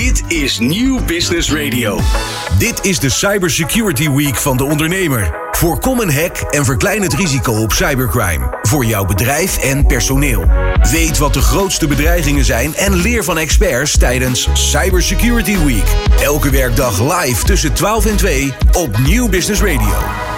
Dit is Nieuw Business Radio. Dit is de Cybersecurity Week van de ondernemer. Voorkom een hack en verklein het risico op cybercrime. Voor jouw bedrijf en personeel. Weet wat de grootste bedreigingen zijn en leer van experts tijdens Cybersecurity Week. Elke werkdag live tussen 12 en 2 op Nieuw Business Radio.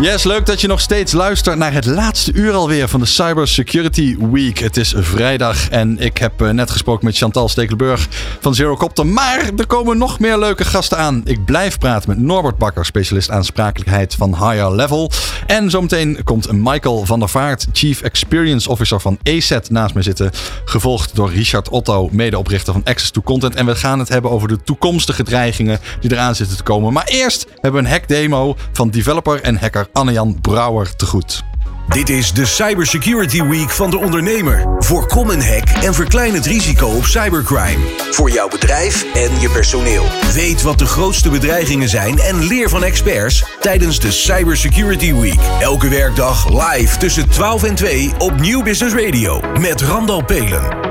Yes, leuk dat je nog steeds luistert naar het laatste uur alweer van de Cyber Security Week. Het is vrijdag en ik heb eh, net gesproken met Chantal Stekelenburg van Zerocopter. Maar er komen nog meer leuke gasten aan. Ik blijf praten met Norbert Bakker, specialist aansprakelijkheid van Higher Level. En zometeen komt Michael van der Vaart, Chief Experience Officer van ACET, naast me zitten. Gevolgd door Richard Otto, medeoprichter van Access to Content. En we gaan het hebben over de toekomstige dreigingen die eraan zitten te komen. Maar eerst hebben we een hack demo van developer en hacker Anne-Jan Brouwer te goed. Dit is de Cybersecurity Week van de ondernemer. Voorkom een hack en verklein het risico op cybercrime. Voor jouw bedrijf en je personeel. Weet wat de grootste bedreigingen zijn en leer van experts tijdens de Cybersecurity Week. Elke werkdag live tussen 12 en 2 op Nieuw Business Radio met Randal Pelen.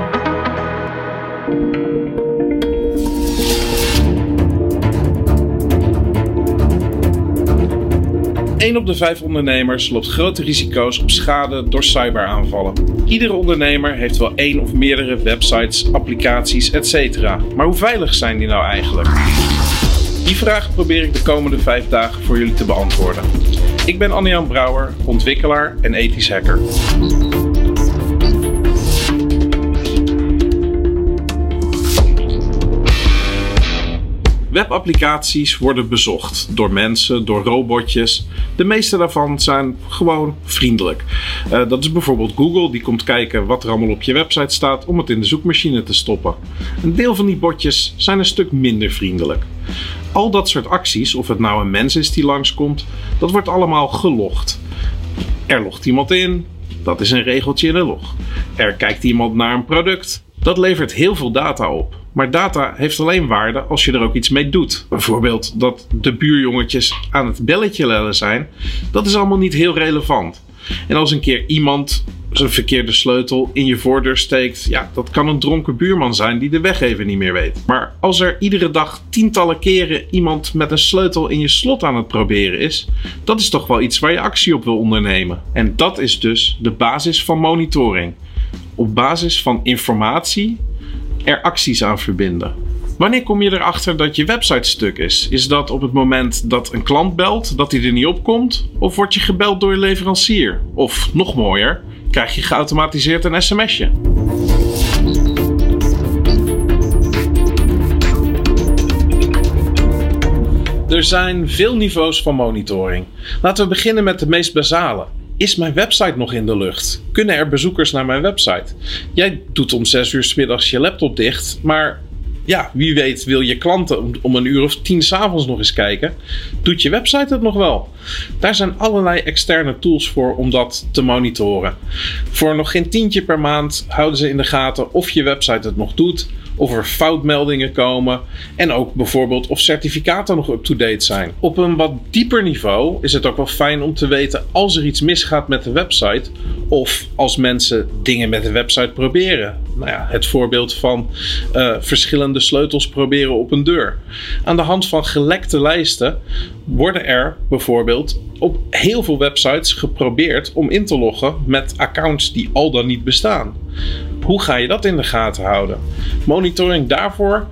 Een op de vijf ondernemers loopt grote risico's op schade door cyberaanvallen. Iedere ondernemer heeft wel één of meerdere websites, applicaties, etc. Maar hoe veilig zijn die nou eigenlijk? Die vraag probeer ik de komende vijf dagen voor jullie te beantwoorden. Ik ben Anne-Jan Brouwer, ontwikkelaar en ethisch hacker. Webapplicaties worden bezocht door mensen, door robotjes. De meeste daarvan zijn gewoon vriendelijk. Uh, dat is bijvoorbeeld Google, die komt kijken wat er allemaal op je website staat om het in de zoekmachine te stoppen. Een deel van die botjes zijn een stuk minder vriendelijk. Al dat soort acties, of het nou een mens is die langskomt, dat wordt allemaal gelogd. Er logt iemand in, dat is een regeltje in de log. Er kijkt iemand naar een product, dat levert heel veel data op. Maar data heeft alleen waarde als je er ook iets mee doet. Bijvoorbeeld dat de buurjongetjes aan het belletje lellen zijn. Dat is allemaal niet heel relevant. En als een keer iemand zijn verkeerde sleutel in je voordeur steekt, ja, dat kan een dronken buurman zijn die de weg even niet meer weet. Maar als er iedere dag tientallen keren iemand met een sleutel in je slot aan het proberen is, dat is toch wel iets waar je actie op wil ondernemen. En dat is dus de basis van monitoring. Op basis van informatie er acties aan verbinden. Wanneer kom je erachter dat je website stuk is? Is dat op het moment dat een klant belt, dat hij er niet op komt? Of word je gebeld door je leverancier? Of nog mooier, krijg je geautomatiseerd een sms'je? Er zijn veel niveaus van monitoring. Laten we beginnen met de meest basale. Is mijn website nog in de lucht? Kunnen er bezoekers naar mijn website? Jij doet om 6 uur s middags je laptop dicht, maar ja, wie weet wil je klanten om, een uur of tien s'avonds nog eens kijken. Doet je website het nog wel? Daar zijn allerlei externe tools voor om dat te monitoren. Voor nog geen tientje per maand houden ze in de gaten of je website het nog doet of er foutmeldingen komen en ook bijvoorbeeld of certificaten nog up-to-date zijn. Op een wat dieper niveau is het ook wel fijn om te weten als er iets misgaat met de website of als mensen dingen met de website proberen. Nou ja, het voorbeeld van uh, verschillende sleutels proberen op een deur. Aan de hand van gelekte lijsten worden er bijvoorbeeld op heel veel websites geprobeerd om in te loggen met accounts die al dan niet bestaan. Hoe ga je dat in de gaten houden? Monitoring daarvoor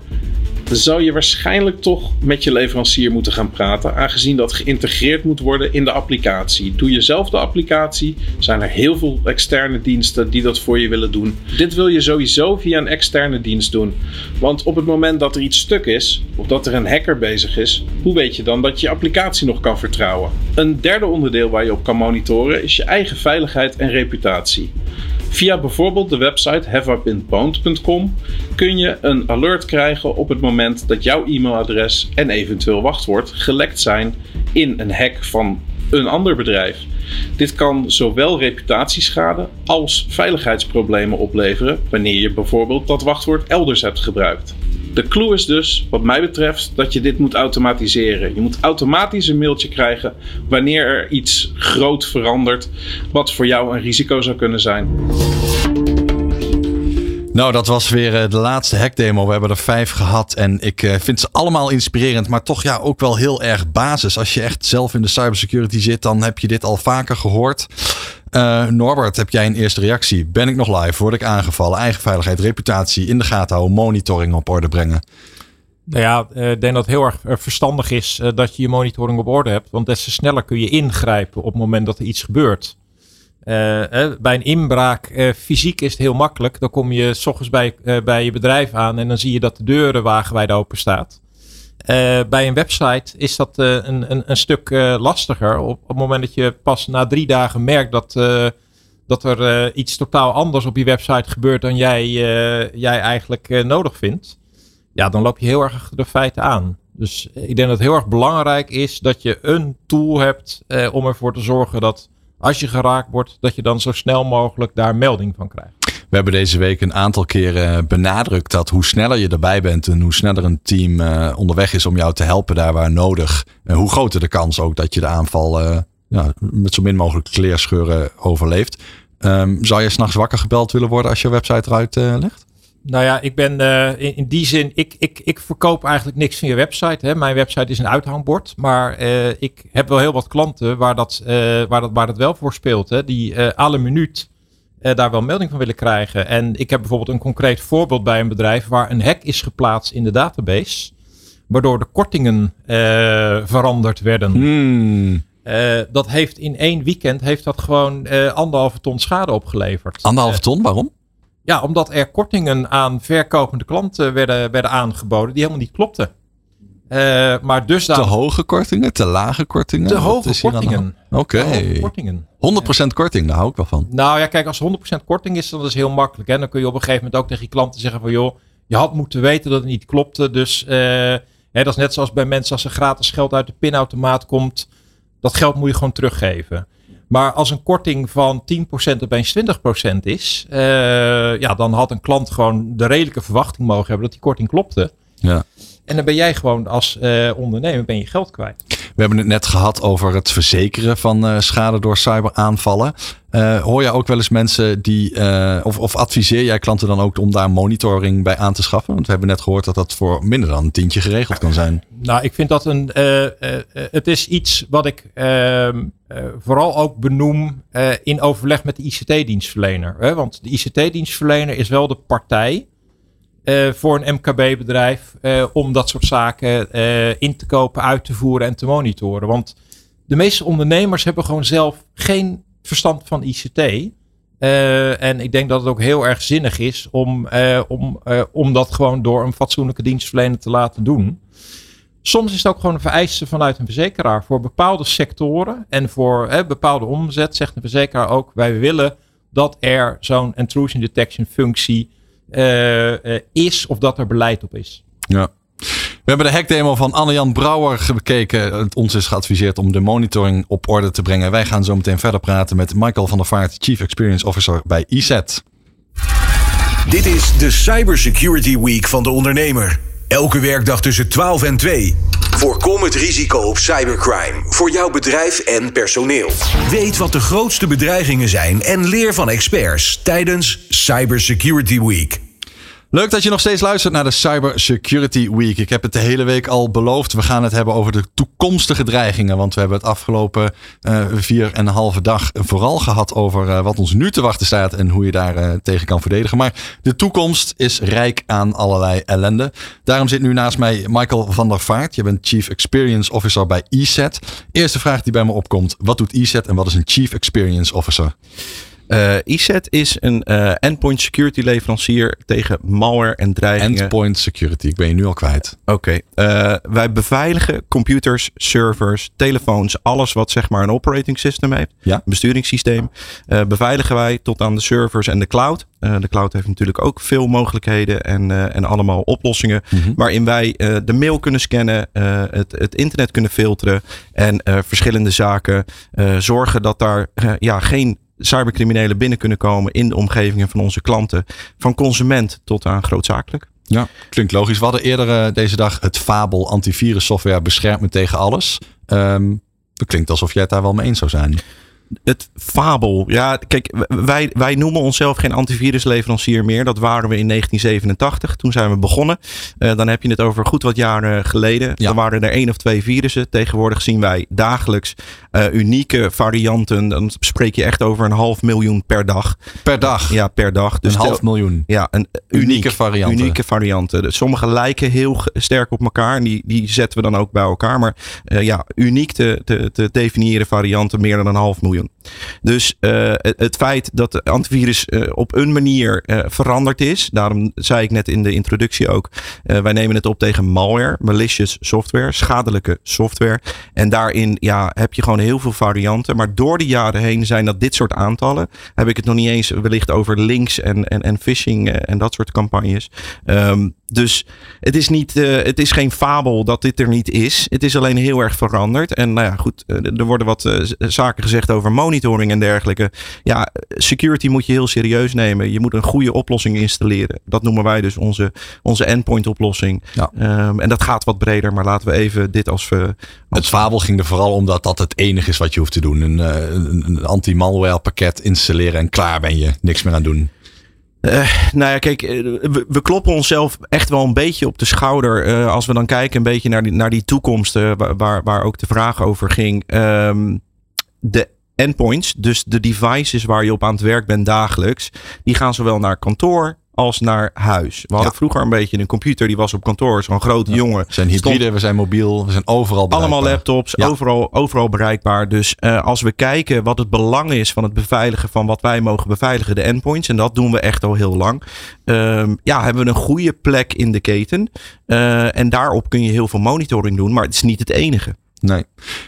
zou je waarschijnlijk toch met je leverancier moeten gaan praten, aangezien dat geïntegreerd moet worden in de applicatie. Doe je zelf de applicatie, zijn er heel veel externe diensten die dat voor je willen doen. Dit wil je sowieso via een externe dienst doen, want op het moment dat er iets stuk is, of dat er een hacker bezig is, hoe weet je dan dat je applicatie nog kan vertrouwen? Een derde onderdeel waar je op kan monitoren is je eigen veiligheid en reputatie. Via bijvoorbeeld de website haveibeenpwned.com kun je een alert krijgen op het moment dat jouw e-mailadres en eventueel wachtwoord gelekt zijn in een hack van een ander bedrijf. Dit kan zowel reputatieschade als veiligheidsproblemen opleveren wanneer je bijvoorbeeld dat wachtwoord elders hebt gebruikt. De clue is dus, wat mij betreft, dat je dit moet automatiseren. Je moet automatisch een mailtje krijgen wanneer er iets groot verandert, wat voor jou een risico zou kunnen zijn. Nou, dat was weer eh, de laatste hackdemo. We hebben er vijf gehad en ik eh, vind ze allemaal inspirerend, maar toch ja, ook wel heel erg basis. Als je echt zelf in de cybersecurity zit, dan heb je dit al vaker gehoord. Uh, Norbert, heb jij een eerste reactie? Ben ik nog live? Word ik aangevallen? Eigen veiligheid, reputatie in de gaten houden, monitoring op orde brengen. Nou ja, ik denk dat het heel erg verstandig is dat je je monitoring op orde hebt. Want des te sneller kun je ingrijpen op het moment dat er iets gebeurt. Uh, bij een inbraak, uh, fysiek is het heel makkelijk. Dan kom je s ochtends bij, bij je bedrijf aan en dan zie je dat de deuren wagenwijd open staat. bij een website is dat een, een, een, stuk lastiger. Op, op, het moment dat je pas na drie dagen merkt dat, dat er iets totaal anders op je website gebeurt dan jij, jij eigenlijk nodig vindt. Ja, dan loop je heel erg achter de feiten aan. Dus ik denk dat het heel erg belangrijk is dat je een tool hebt om ervoor te zorgen dat als je geraakt wordt, dat je dan zo snel mogelijk daar melding van krijgt. We hebben deze week een aantal keren benadrukt dat hoe sneller je erbij bent en hoe sneller een team uh, onderweg is om jou te helpen daar waar nodig, uh, hoe groter de kans ook dat je de aanval uh, ja, met zo min mogelijk kleerscheuren overleeft. Um, zou je s'nachts wakker gebeld willen worden als je website eruit ligt? Nou ja, ik ben uh, in, in, die zin, ik, ik, ik verkoop eigenlijk niks van je website. Hè. Mijn website is een uithangbord. Maar uh, ik heb wel heel wat klanten waar dat, uh, waar dat, waar dat wel voor speelt. Hè. Die alle minuut daar wel melding van willen krijgen. En ik heb bijvoorbeeld een concreet voorbeeld bij een bedrijf waar een hack is geplaatst in de database. Waardoor de kortingen veranderd werden. Hmm. dat heeft in één weekend heeft dat gewoon anderhalve ton schade opgeleverd. Anderhalve ton, waarom? Ja, omdat er kortingen aan verkopende klanten werden, werden aangeboden die helemaal niet klopten. Uh, maar dus. Te hoge kortingen, te lage kortingen? Te hoge kortingen. Oké. Okay. 100% korting, daar hou ik wel van. Nou ja, kijk, als 100% korting is, dan is het heel makkelijk. Hè? Dan kun je op een gegeven moment ook tegen je klanten zeggen van joh, je had moeten weten dat het niet klopte. Dus uh, hè, dat is net zoals bij mensen als er gratis geld uit de pinautomaat komt. Dat geld moet je gewoon teruggeven. Maar als een korting van 10% opeens 20% is, uh, ja, dan had een klant gewoon de redelijke verwachting mogen hebben dat die korting klopte. Ja. En dan ben jij gewoon als uh, ondernemer ben je geld kwijt. We hebben het net gehad over het verzekeren van uh, schade door cyberaanvallen. Uh, hoor je ook wel eens mensen die, of, of adviseer jij klanten dan ook om daar monitoring bij aan te schaffen? Want we hebben net gehoord dat dat voor minder dan een tientje geregeld kan zijn. Nou, ik vind dat een, het is iets wat ik ehm, vooral ook benoem in overleg met de ICT-dienstverlener. Want de ICT-dienstverlener is wel de partij uh, voor een MKB-bedrijf uh, om dat soort zaken uh, in te kopen, uit te voeren en te monitoren. Want de meeste ondernemers hebben gewoon zelf geen verstand van ICT. en ik denk dat het ook heel erg zinnig is om, om, om dat gewoon door een fatsoenlijke dienstverlener te laten doen. Soms is het ook gewoon een vereiste vanuit een verzekeraar. Voor bepaalde sectoren en voor bepaalde omzet zegt een verzekeraar ook: wij willen dat er zo'n intrusion detection functie is of dat er beleid op is. Ja. We hebben de hackdemo van Anne-Jan Brouwer bekeken. Ons is geadviseerd om de monitoring op orde te brengen. Wij gaan zo meteen verder praten met Michael van der Vaart, Chief Experience Officer bij ESET. Dit is de Cybersecurity Week van de ondernemer. Elke werkdag tussen 12 en 2. Voorkom het risico op cybercrime voor jouw bedrijf en personeel. Weet wat de grootste bedreigingen zijn en leer van experts tijdens Cybersecurity Week. Leuk dat je nog steeds luistert naar de Cyber Security Week. Ik heb het de hele week al beloofd. We gaan het hebben over de toekomstige dreigingen. Want we hebben het afgelopen uh, vier en een halve dag vooral gehad over uh, wat ons nu te wachten staat en hoe je daar uh, tegen kan verdedigen. Maar de toekomst is rijk aan allerlei ellende. Daarom zit nu naast mij Michael van der Vaart. Je bent Chief Experience Officer bij ESET. Eerste vraag die bij me opkomt: wat doet ESET en wat is een Chief Experience Officer? Uh, ESET is een uh, endpoint security leverancier tegen malware en dreigingen. Endpoint security, ik ben je nu al kwijt. Oké, okay. uh, wij beveiligen computers, servers, telefoons, alles wat zeg maar een operating system heeft, ja? een besturingssysteem, beveiligen wij tot aan de servers en de cloud. de cloud heeft natuurlijk ook veel mogelijkheden en, en allemaal oplossingen mm -hmm. waarin wij de mail kunnen scannen, het, het internet kunnen filteren en verschillende zaken zorgen dat daar ja, geen cybercriminelen binnen kunnen komen in de omgevingen van onze klanten. Van consument tot aan grootzakelijk. Ja, klinkt logisch. We hadden eerder uh, deze dag het Fabel antivirus software beschermt me tegen alles. Um, het klinkt alsof jij het daar wel mee eens zou zijn. Het fabel. Ja, kijk, wij, wij noemen onszelf geen antivirusleverancier meer. Dat waren we in 1987. Toen zijn we begonnen. Uh, dan heb je het over goed wat jaren geleden. Ja. Dan waren er één of twee virussen. Tegenwoordig zien wij dagelijks uh, unieke varianten. Dan spreek je echt over een half miljoen per dag. Per dag? Ja, per dag. Dus een half miljoen? Ja, een unieke varianten. Unieke varianten. Sommige lijken heel sterk op elkaar. En die, die zetten we dan ook bij elkaar. Maar uh, ja, uniek te, te, te definiëren varianten meer dan een half miljoen. Dus uh, het, feit dat antivirus uh, op een manier uh, veranderd is. Daarom zei ik net in de introductie ook. wij nemen het op tegen malware, malicious software, schadelijke software. En daarin ja, heb je gewoon heel veel varianten. Maar door de jaren heen zijn dat dit soort aantallen. Heb ik het nog niet eens wellicht over links en, en, en phishing en dat soort campagnes. Um, dus het is, niet, uh, het is geen fabel dat dit er niet is. Het is alleen heel erg veranderd. En nou ja, goed, er worden wat uh, zaken gezegd over monitoring en dergelijke. Ja, security moet je heel serieus nemen. Je moet een goede oplossing installeren. Dat noemen wij dus onze, onze endpoint oplossing. Ja. Um, en dat gaat wat breder, maar laten we even dit als... Uh, als het fabel ging er vooral om dat dat het enige is wat je hoeft te doen. Een, een, een anti-malware pakket installeren en klaar ben je. Niks meer aan doen. Uh, nou ja, kijk, we, we, kloppen onszelf echt wel een beetje op de schouder. Uh, als we dan kijken een beetje naar die, naar die toekomst, waar, waar ook de vraag over ging. Um, de endpoints, dus de devices waar je op aan het werk bent dagelijks, die gaan zowel naar kantoor als naar huis. We hadden vroeger een beetje een computer, die was op kantoor, zo'n grote jongen. We zijn hybride, we zijn mobiel, we zijn overal bereikbaar. Allemaal laptops, overal, overal bereikbaar. Dus uh, als we kijken wat het belang is van het beveiligen van wat wij mogen beveiligen, de endpoints, en dat doen we echt al heel lang. Uh, ja, hebben we een goede plek in de keten. Uh, en daarop kun je heel veel monitoring doen, maar het is niet het enige. Nee.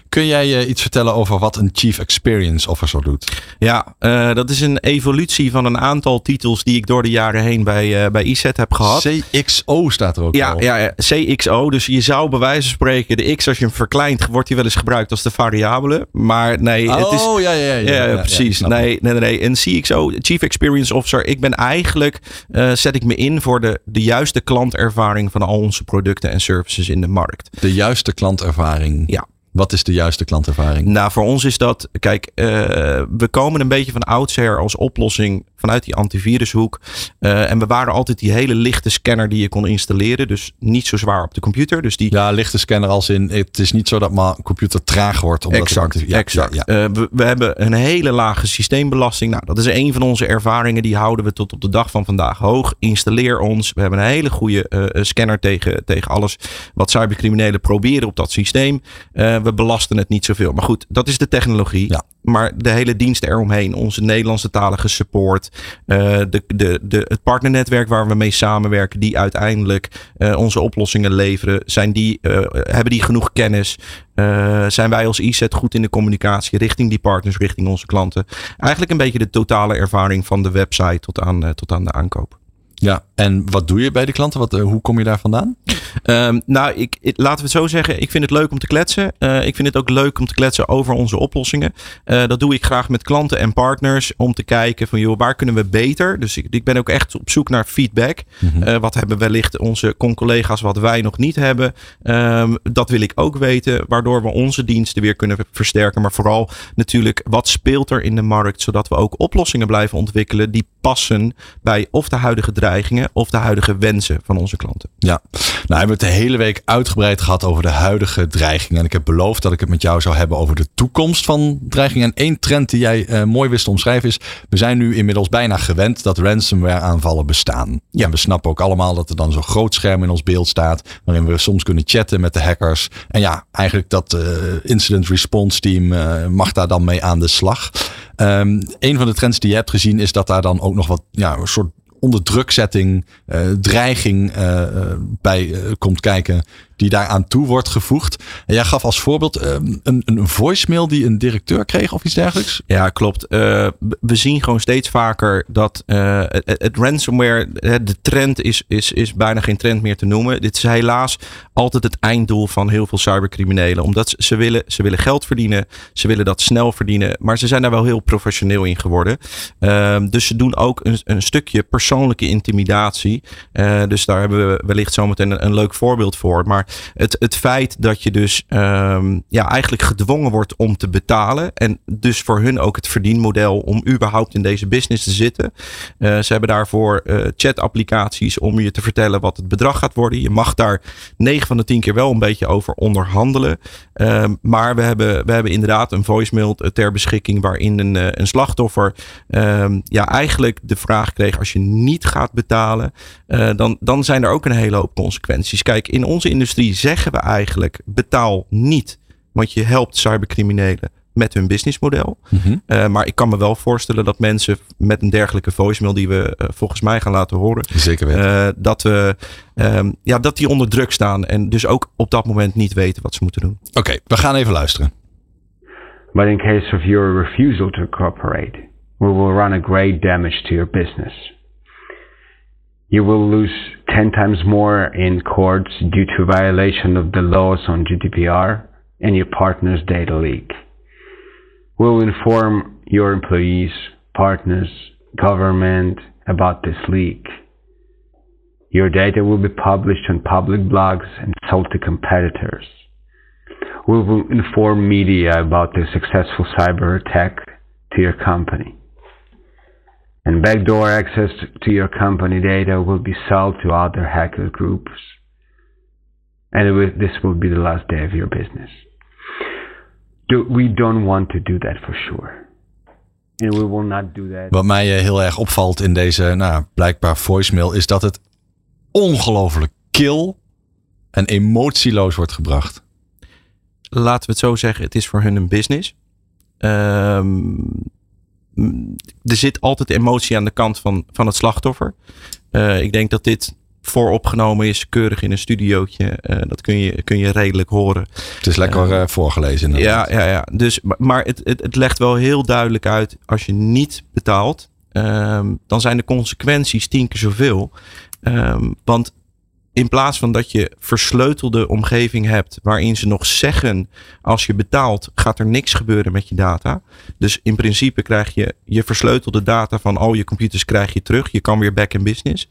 Kun jij uh, iets vertellen over wat een Chief Experience Officer doet? Ja, uh, dat is een evolutie van een aantal titels die ik door de jaren heen bij, uh, bij IZ heb gehad. CXO staat er ook ja, Ja, ja, CXO. Dus je zou bij wijze van spreken, de X als je hem verkleint, wordt hij wel eens gebruikt als de variabele. Maar nee, oh, het is... ja, ja, ja. ja, ja precies. nee, nee, nee. Een CXO, Chief Experience Officer. Ik ben eigenlijk, zet ik me in voor de, de juiste klantervaring van al onze producten en services in de markt. De juiste klantervaring. Ja. Wat is de juiste klantervaring? Nou, voor ons is dat, kijk, uh, we komen een beetje van oudsher als oplossing vanuit die antivirushoek. Uh, en we waren altijd die hele lichte scanner die je kon installeren. Dus niet zo zwaar op de computer. Dus die... Ja, lichte scanner als in, het is niet zo dat mijn computer traag wordt. Omdat exact, het ja, exact. Ja, ja. Uh, we, we, hebben een hele lage systeembelasting. Nou, dat is een van onze ervaringen. Die houden we tot op de dag van vandaag hoog. Installeer ons. We hebben een hele goede scanner tegen, tegen alles wat cybercriminelen proberen op dat systeem we belasten het niet zoveel. Maar goed, dat is de technologie. Ja. Maar de hele dienst eromheen, onze Nederlandse talige support, uh, de, de, de, het partnernetwerk waar we mee samenwerken, die uiteindelijk uh, onze oplossingen leveren, zijn die, uh, hebben die genoeg kennis? zijn wij als IZ goed in de communicatie richting die partners, richting onze klanten? Eigenlijk een beetje de totale ervaring van de website tot aan, tot aan de aankoop. Ja, en wat doe je bij de klanten? Wat, hoe kom je daar vandaan? Um, nou, ik, ik, laten we het zo zeggen. Ik vind het leuk om te kletsen. Uh, ik vind het ook leuk om te kletsen over onze oplossingen. Uh, dat doe ik graag met klanten en partners. Om te kijken van, joh, waar kunnen we beter? Dus ik, ik ben ook echt op zoek naar feedback. Mm -hmm. uh, wat hebben wellicht onze collega's wat wij nog niet hebben? Um, dat wil ik ook weten. Waardoor we onze diensten weer kunnen versterken. Maar vooral natuurlijk, wat speelt er in de markt? Zodat we ook oplossingen blijven ontwikkelen die passen bij of de huidige dreigingen of de huidige wensen van onze klanten. Ja, nou hebben we het de hele week uitgebreid gehad over de huidige dreigingen. En ik heb beloofd dat ik het met jou zou hebben over de toekomst van dreigingen. En één trend die jij uh, mooi wist te omschrijven is, we zijn nu inmiddels bijna gewend dat ransomware aanvallen bestaan. Ja, en we snappen ook allemaal dat er dan zo'n groot scherm in ons beeld staat, waarin we soms kunnen chatten met de hackers. En ja, eigenlijk dat uh, incident response team uh, mag daar dan mee aan de slag. Um, een van de trends die je hebt gezien is dat daar dan ook nog wat ja, een soort onderdrukzetting, uh, dreiging uh, bij uh, komt kijken die daaraan toe wordt gevoegd. En jij gaf als voorbeeld um, een, een voicemail die een directeur kreeg of iets dergelijks. Ja, klopt. Uh, we zien gewoon steeds vaker dat uh, het, ransomware, de trend is, is, is bijna geen trend meer te noemen. Dit is helaas altijd het einddoel van heel veel cybercriminelen. Omdat ze, willen, ze willen geld verdienen, ze willen dat snel verdienen, maar ze zijn daar wel heel professioneel in geworden. Uh, dus ze doen ook een, een stukje persoonlijke intimidatie. Uh, dus daar hebben we wellicht zometeen een, een leuk voorbeeld voor. Maar Het, het feit dat je dus um, ja, eigenlijk gedwongen wordt om te betalen. En dus voor hun ook het verdienmodel om überhaupt in deze business te zitten. Uh, ze hebben daarvoor uh, chat-applicaties om je te vertellen wat het bedrag gaat worden. Je mag daar 9 van de 10 keer wel een beetje over onderhandelen. Uh, maar we hebben, we hebben inderdaad een voicemail ter beschikking waarin een, een slachtoffer ehm, ja, eigenlijk de vraag kreeg: als je niet gaat betalen, dan, dan zijn er ook een hele hoop consequenties. Kijk, in onze industrie zeggen we eigenlijk: betaal niet. Want je helpt cybercriminelen met hun businessmodel. Mm uh, maar ik kan me wel voorstellen dat mensen met een dergelijke voicemail die we uh, volgens mij gaan laten horen. Zeker weten. Uh, dat, we, um, ja, dat die onder druk staan en dus ook op dat moment niet weten wat ze moeten doen. Oké, okay, we gaan even luisteren. But in case of your refusal to cooperate, we will run a great damage to your business. You will lose 10 times more in courts due to violation of the laws on GDPR and your partner's data leak. We'll inform your employees, partners, government about this leak. Your data will be published on public blogs and sold to competitors. We will inform media about the successful cyber attack to your company. And backdoor access to your company data will be sold to other hacker groups. And will, this will be the last day of your business. Do, we don't want to do that for sure. And we will not do that. Wat mij heel erg opvalt in deze, nou, blijkbaar voicemail, is dat het ongelooflijk kil en emotieloos wordt gebracht. Laten we het zo zeggen, het is voor hun een business. Um, er zit altijd emotie aan de kant van, van het slachtoffer. Uh, ik denk dat dit vooropgenomen is, keurig in een studiootje. Uh, dat kun je, kun je redelijk horen. Het is lekker uh, voorgelezen. Inderdaad. Ja, ja, ja. Dus, maar het, het, het legt wel heel duidelijk uit, als je niet betaalt, um, dan zijn de consequenties tien keer zoveel. Um, want in plaats van dat je versleutelde omgeving hebt waarin ze nog zeggen als je betaalt gaat er niks gebeuren met je data. Dus in principe krijg je je versleutelde data van al je computers krijg je terug. Je kan weer back in business.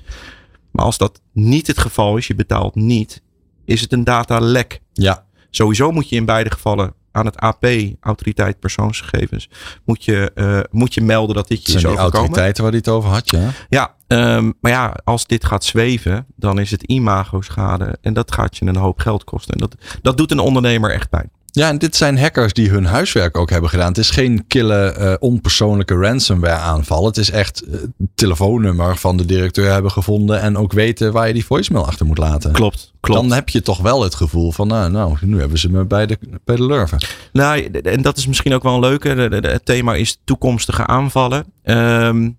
Maar als dat niet het geval is, je betaalt niet, is het een datalek. Ja. Sowieso moet je in beide gevallen aan het AP, Autoriteit Persoonsgegevens, moet je, uh, moet je melden dat dit je is overkomen. autoriteiten waar hij het over had, ja. Ja, um, maar ja, als dit gaat zweven, dan is het imago-schade en dat gaat je een hoop geld kosten. En dat, dat doet een ondernemer echt pijn. Ja, en dit zijn hackers die hun huiswerk ook hebben gedaan. Het is geen kille, uh, onpersoonlijke ransomware aanval. Het is echt het uh, telefoonnummer van de directeur hebben gevonden. En ook weten waar je die voicemail achter moet laten. Klopt, klopt. Dan heb je toch wel het gevoel van, nou, nou nu hebben ze me bij de, bij de lurven. Nou, en dat is misschien ook wel een leuke. Het thema is toekomstige aanvallen. Um,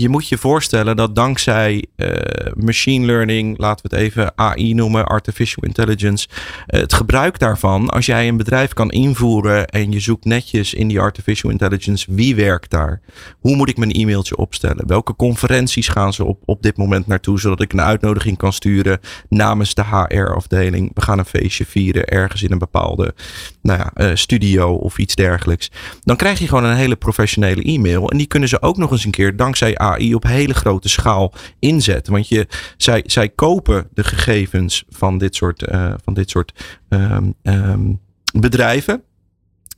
je moet je voorstellen dat dankzij uh, machine learning, laten we het even AI noemen, artificial intelligence, uh, het gebruik daarvan, als jij een bedrijf kan invoeren en je zoekt netjes in die artificial intelligence, wie werkt daar? Hoe moet ik mijn e-mailtje opstellen? Welke conferenties gaan ze op, op dit moment naartoe, zodat ik een uitnodiging kan sturen namens de HR-afdeling? We gaan een feestje vieren ergens in een bepaalde nou ja, uh, studio of iets dergelijks. Dan krijg je gewoon een hele professionele e-mail en die kunnen ze ook nog eens een keer dankzij AI op hele grote schaal inzetten. Want je, zij, zij kopen de gegevens van dit soort, uh, van dit soort um, um, bedrijven.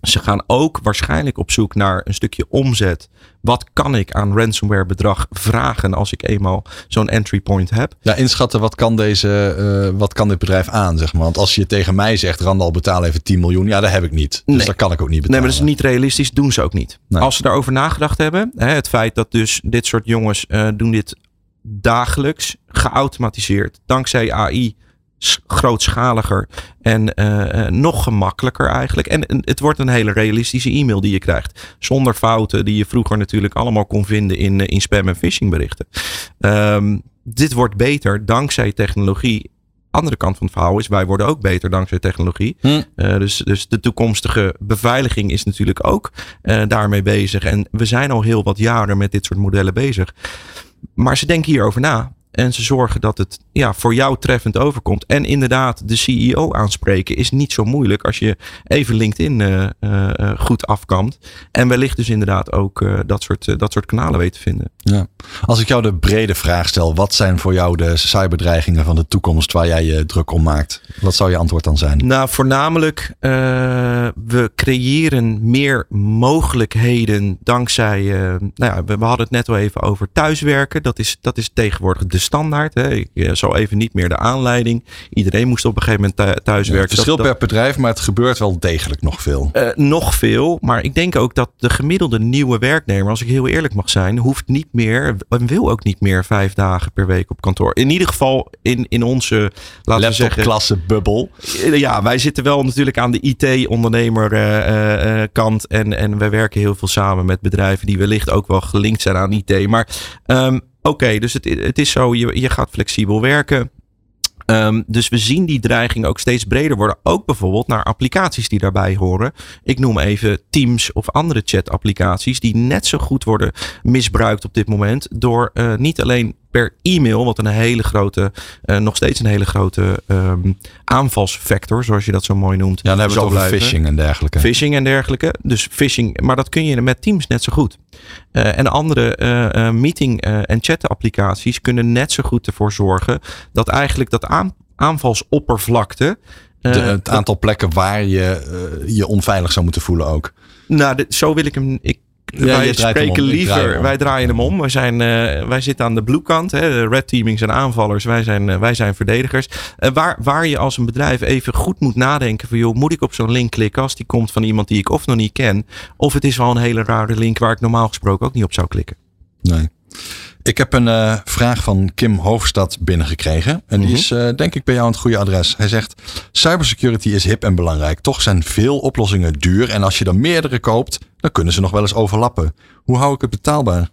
Ze gaan ook waarschijnlijk op zoek naar een stukje omzet. Wat kan ik aan ransomware bedrag vragen als ik eenmaal zo'n entry point heb? Ja, inschatten wat kan, deze, uh, wat kan dit bedrijf aan, zeg maar. Want als je tegen mij zegt, Randal betaal even 10 miljoen. Ja, dat heb ik niet. Dus nee. dat kan ik ook niet betalen. Nee, maar dat is niet realistisch. Doen ze ook niet. Nee. Als ze daarover nagedacht hebben. Hè, het feit dat dus dit soort jongens uh, doen dit dagelijks. Geautomatiseerd. Dankzij AI grootschaliger en uh, nog gemakkelijker eigenlijk. En, en, het wordt een hele realistische e-mail die je krijgt. Zonder fouten die je vroeger natuurlijk allemaal kon vinden in, in spam- en phishingberichten. Um, dit wordt beter dankzij technologie. Andere kant van het verhaal is, wij worden ook beter dankzij technologie. Hm. Uh, dus, dus de toekomstige beveiliging is natuurlijk ook uh, daarmee bezig. En we zijn al heel wat jaren met dit soort modellen bezig. Maar ze denken hierover na. En ze zorgen dat het ja, voor jou treffend overkomt. En inderdaad, de CEO aanspreken is niet zo moeilijk als je even LinkedIn uh, uh, goed afkamt. En wellicht dus inderdaad ook dat, soort, dat soort kanalen weet te vinden. Ja. Als ik jou de brede vraag stel, wat zijn voor jou de cyberdreigingen van de toekomst waar jij je druk om maakt? Wat zou je antwoord dan zijn? Nou, voornamelijk, we creëren meer mogelijkheden dankzij, nou ja, we, we hadden het net al even over thuiswerken. Dat is, dat is tegenwoordig de standaard. Hè. Ik eh, zo even niet meer de aanleiding. Iedereen moest op een gegeven moment thuiswerken. het verschilt per bedrijf, maar het gebeurt wel degelijk nog veel. Uh, nog veel, maar ik denk ook dat de gemiddelde nieuwe werknemer, als ik heel eerlijk mag zijn, hoeft niet meer, en wil ook niet meer vijf dagen per week op kantoor. In ieder geval in, in onze, laten we zeggen... klasse bubbel. Eh, ja, wij zitten wel natuurlijk aan de IT-ondernemer uh, kant en, en wij werken heel veel samen met bedrijven die wellicht ook wel gelinkt zijn aan IT. Maar um, Oké, dus het, het is zo, je, je gaat flexibel werken. Um, dus we zien die dreiging ook steeds breder worden. Ook bijvoorbeeld naar applicaties die daarbij horen. Ik noem even Teams of andere chat-applicaties die net zo goed worden misbruikt op dit moment. Door uh, niet alleen per e-mail, wat een hele grote, uh, nog steeds een hele grote um, aanvalsvector, zoals je dat zo mooi noemt. Ja, dan hebben we het over phishing en dergelijke. Phishing en dergelijke. Dus phishing, maar dat kun je met Teams net zo goed. Uh, en andere uh, meeting- en chat-applicaties kunnen net zo goed ervoor zorgen dat eigenlijk dat aan, aanvalsoppervlakte. De, het aantal plekken waar je je onveilig zou moeten voelen ook. Nou, de, zo wil ik hem. Ik ja, wij spreken liever, wij draaien hem om. Wij, zijn, uh, wij zitten aan de blue kant. Hè. De red teaming zijn aanvallers, wij zijn, uh, wij zijn verdedigers. Uh, waar, waar je als een bedrijf even goed moet nadenken van joh, moet ik op zo'n link klikken als die komt van iemand die ik of nog niet ken. Of het is wel een hele rare link waar ik normaal gesproken ook niet op zou klikken. Nee. Ik heb een uh, vraag van Kim Hoofdstad binnengekregen. En die -hmm. is uh, denk ik bij jou aan het goede adres. Hij zegt: Cybersecurity is hip en belangrijk. Toch zijn veel oplossingen duur. En als je er meerdere koopt, dan kunnen ze nog wel eens overlappen. Hoe hou ik het betaalbaar?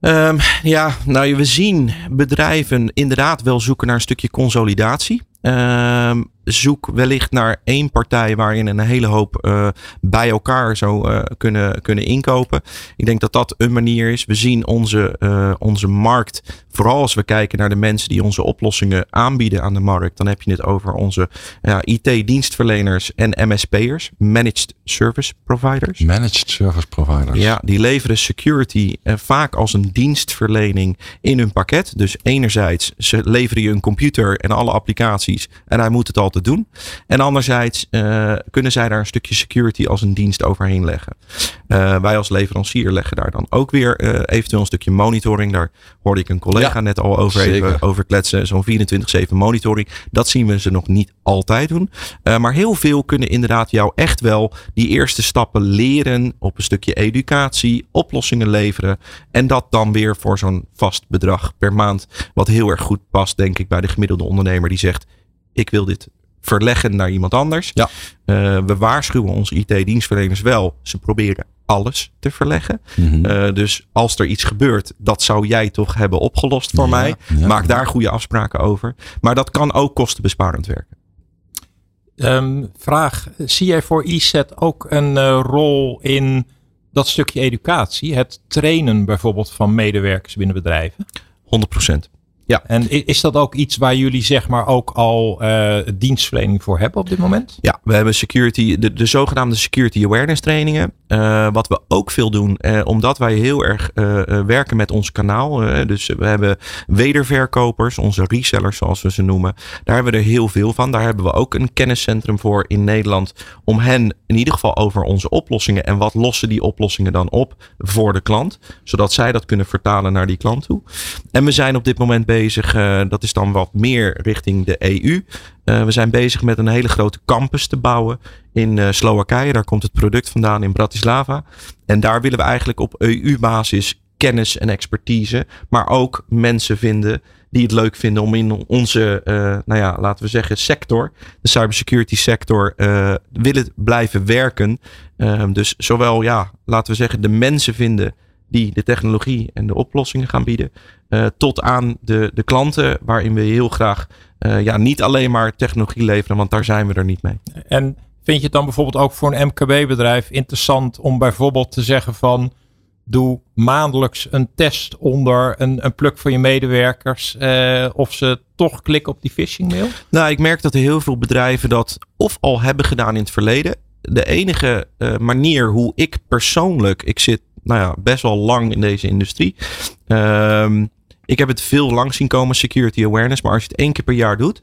Um, ja, nou we zien bedrijven inderdaad wel zoeken naar een stukje consolidatie. Um, zoek wellicht naar één partij waarin een hele hoop uh, bij elkaar zou uh, kunnen, kunnen inkopen. Ik denk dat dat een manier is. We zien onze, uh, onze markt, vooral als we kijken naar de mensen die onze oplossingen aanbieden aan de markt, dan heb je het over onze IT-dienstverleners en MSP'ers, Managed Service Providers. Managed Service Providers. Ja, die leveren security vaak als een dienstverlening in hun pakket. Dus enerzijds, ze leveren je een computer en alle applicaties en hij moet het altijd doen. En anderzijds uh, kunnen zij daar een stukje security als een dienst overheen leggen. Uh, wij als leverancier leggen daar dan ook weer uh, eventueel een stukje monitoring. Daar hoorde ik een collega ja, net al over, even, over kletsen. Zo'n 24-7 monitoring. Dat zien we ze nog niet altijd doen. maar heel veel kunnen inderdaad jou echt wel die eerste stappen leren op een stukje educatie, oplossingen leveren. En dat dan weer voor zo'n vast bedrag per maand. Wat heel erg goed past, denk ik, bij de gemiddelde ondernemer die zegt: Ik wil dit verleggen naar iemand anders. Ja. Uh, we waarschuwen onze IT-dienstverleners wel. Ze proberen alles te verleggen. Mhm. Mm -hmm. uh, dus als er iets gebeurt, dat zou jij toch hebben opgelost voor Ja, mij. ja, Maak daar goede afspraken over. Maar dat kan ook kostenbesparend werken. Um, vraag, zie jij voor ESET ook een uh, rol in dat stukje educatie? Het trainen bijvoorbeeld van medewerkers binnen bedrijven? 100 procent. Ja. En is dat ook iets waar jullie zeg maar ook al uh, dienstverlening voor hebben op dit moment? Ja, we hebben security, de, de zogenaamde security awareness trainingen. Uh, wat we ook veel doen, uh, omdat wij heel erg werken met ons kanaal. dus we hebben wederverkopers, onze resellers zoals we ze noemen. Daar hebben we er heel veel van. Daar hebben we ook een kenniscentrum voor in Nederland. Om hen in ieder geval over onze oplossingen en wat lossen die oplossingen dan op voor de klant. Zodat zij dat kunnen vertalen naar die klant toe. En we zijn op dit moment bezig, uh, dat is dan wat meer richting de EU. Uh, we zijn bezig met een hele grote campus te bouwen in uh, Slowakije. Daar komt het product vandaan in Bratislava. En daar willen we eigenlijk op EU-basis kennis en expertise, maar ook mensen vinden die het leuk vinden om in onze, nou ja, laten we zeggen, sector, de cybersecurity sector, willen blijven werken. Uh, dus zowel, ja, laten we zeggen, de mensen vinden die de technologie en de oplossingen gaan bieden, uh, tot aan de, de klanten, waarin we heel graag uh, ja, niet alleen maar technologie leveren, want daar zijn we er niet mee. En vind je het dan bijvoorbeeld ook voor een MKB-bedrijf interessant om bijvoorbeeld te zeggen van doe maandelijks een test onder een, een pluk van je medewerkers. eh, of ze toch klikken op die phishing mail? Nou, ik merk dat er heel veel bedrijven dat of al hebben gedaan in het verleden. De enige eh, manier hoe ik persoonlijk, ik zit nou ja, best wel lang in deze industrie. Ehm, ik heb het veel lang zien komen, security awareness. Maar als je het één keer per jaar doet